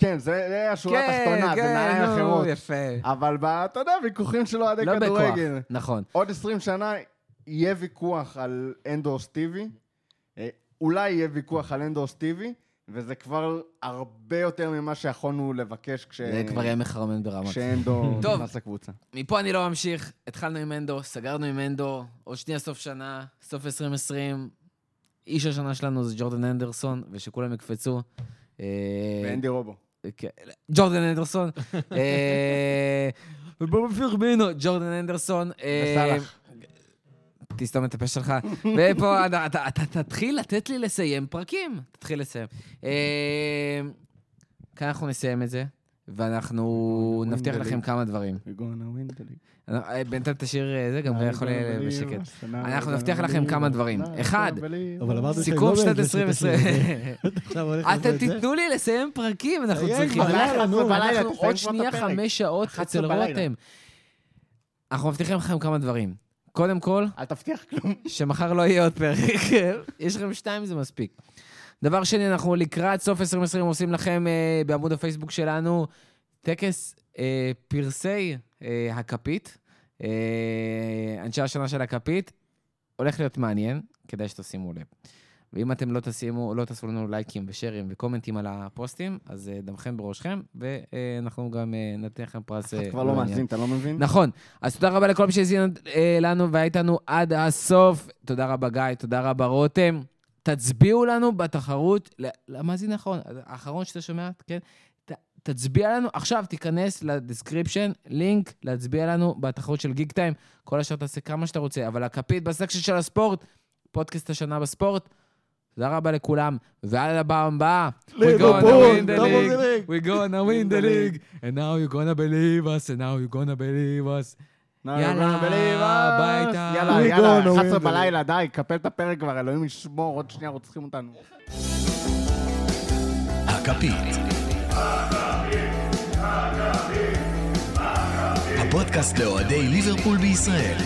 כן, זה השורה כן, התחתונה, זה כן, נעליים נו, אחרות. יפה. אבל אתה יודע, ויכוחים של אוהדי לא בכוח, כדורגל. נכון. עוד 20 שנה יהיה ויכוח על אנדו או סטיבי, אה, אולי יהיה ויכוח על אנדו או סטיבי, וזה כבר הרבה יותר ממה שיכולנו לבקש כש... זה כבר יהיה מחרמן ברמה. כשאנדו. נכנס לקבוצה. מפה אני לא ממשיך. התחלנו עם אנדו, סגרנו עם אנדו, עוד שנייה סוף שנה, סוף 2020. איש השנה שלנו זה ג'ורדן אנדרסון, ושכולם יקפצו. אה, ואנדי רובו. כן, ג'ורדן אנדרסון. אה, ובובי פירמינו, ג'ורדן אנדרסון. אה, וסאלח. תסתום את הפה שלך. ופה אתה תתחיל לתת לי לסיים פרקים. תתחיל לסיים. אה, כאן אנחנו נסיים את זה, ואנחנו נבטיח לכם כמה דברים. בינתיים תשאיר אה, זה, גם יכול believe בשקט. אנחנו נבטיח לכם כמה דברים. אחד, סיכום לא שנת באמת לשיר את השיר 2020. הזה. עכשיו הולך אתם? תיתנו לי לסיים פרקים, אנחנו צריכים... אנחנו עוד שנייה. חמש שעות 11 אצל. רותם. אנחנו מבטיחים לכם כמה דברים. קודם כל, אל תבטיח כלום. שמחר לא יהיה עוד פרק. יש לכם שתיים, זה מספיק. דבר שני, אנחנו לקראת סוף 2020 עושים לכם אה, בעמוד הפייסבוק שלנו טקס אה, פרסי אה, הכפית, אה, אנשי השנה של הכפית. הולך להיות מעניין, כדאי שתשימו לב. ואם אתם לא תשימו, לא תעשו לנו לייקים ושרים וקומנטים על הפוסטים, אז אה, דמכם בראשכם, ואנחנו גם אה, ניתן לכם פרס. אה, אתה כבר לא. מאזין, אתה לא מבין? נכון. אז תודה רבה לכל מי שהאזין אה, לנו והיה איתנו עד הסוף. תודה רבה, גיא, תודה רבה, רותם. תצביעו לנו בתחרות, ל- למאזין האחרון, האחרון שאתה שומע, כן? ת, תצביע לנו, עכשיו תיכנס ל description, לינק להצביע לנו בתחרות של גיק טיים. כל השאר תעשה כמה שאתה רוצה, אבל הכפית ב section של הספורט, פודקאסט השנה בספורט. תודה רבה לכולם, ועד הפעם הבאה. We gonna win the league, league. we gonna win the league, and now you're gonna believe us, and now you're gonna believe us. יאללה. הביתה. יאללה, יאללה, gonna win 11 the בלילה, די, קפל את הפרק כבר, אלוהים ישמור, עוד שנייה רוצחים אותנו. הכפית. הפודקאסט לאוהדי ליברפול בישראל.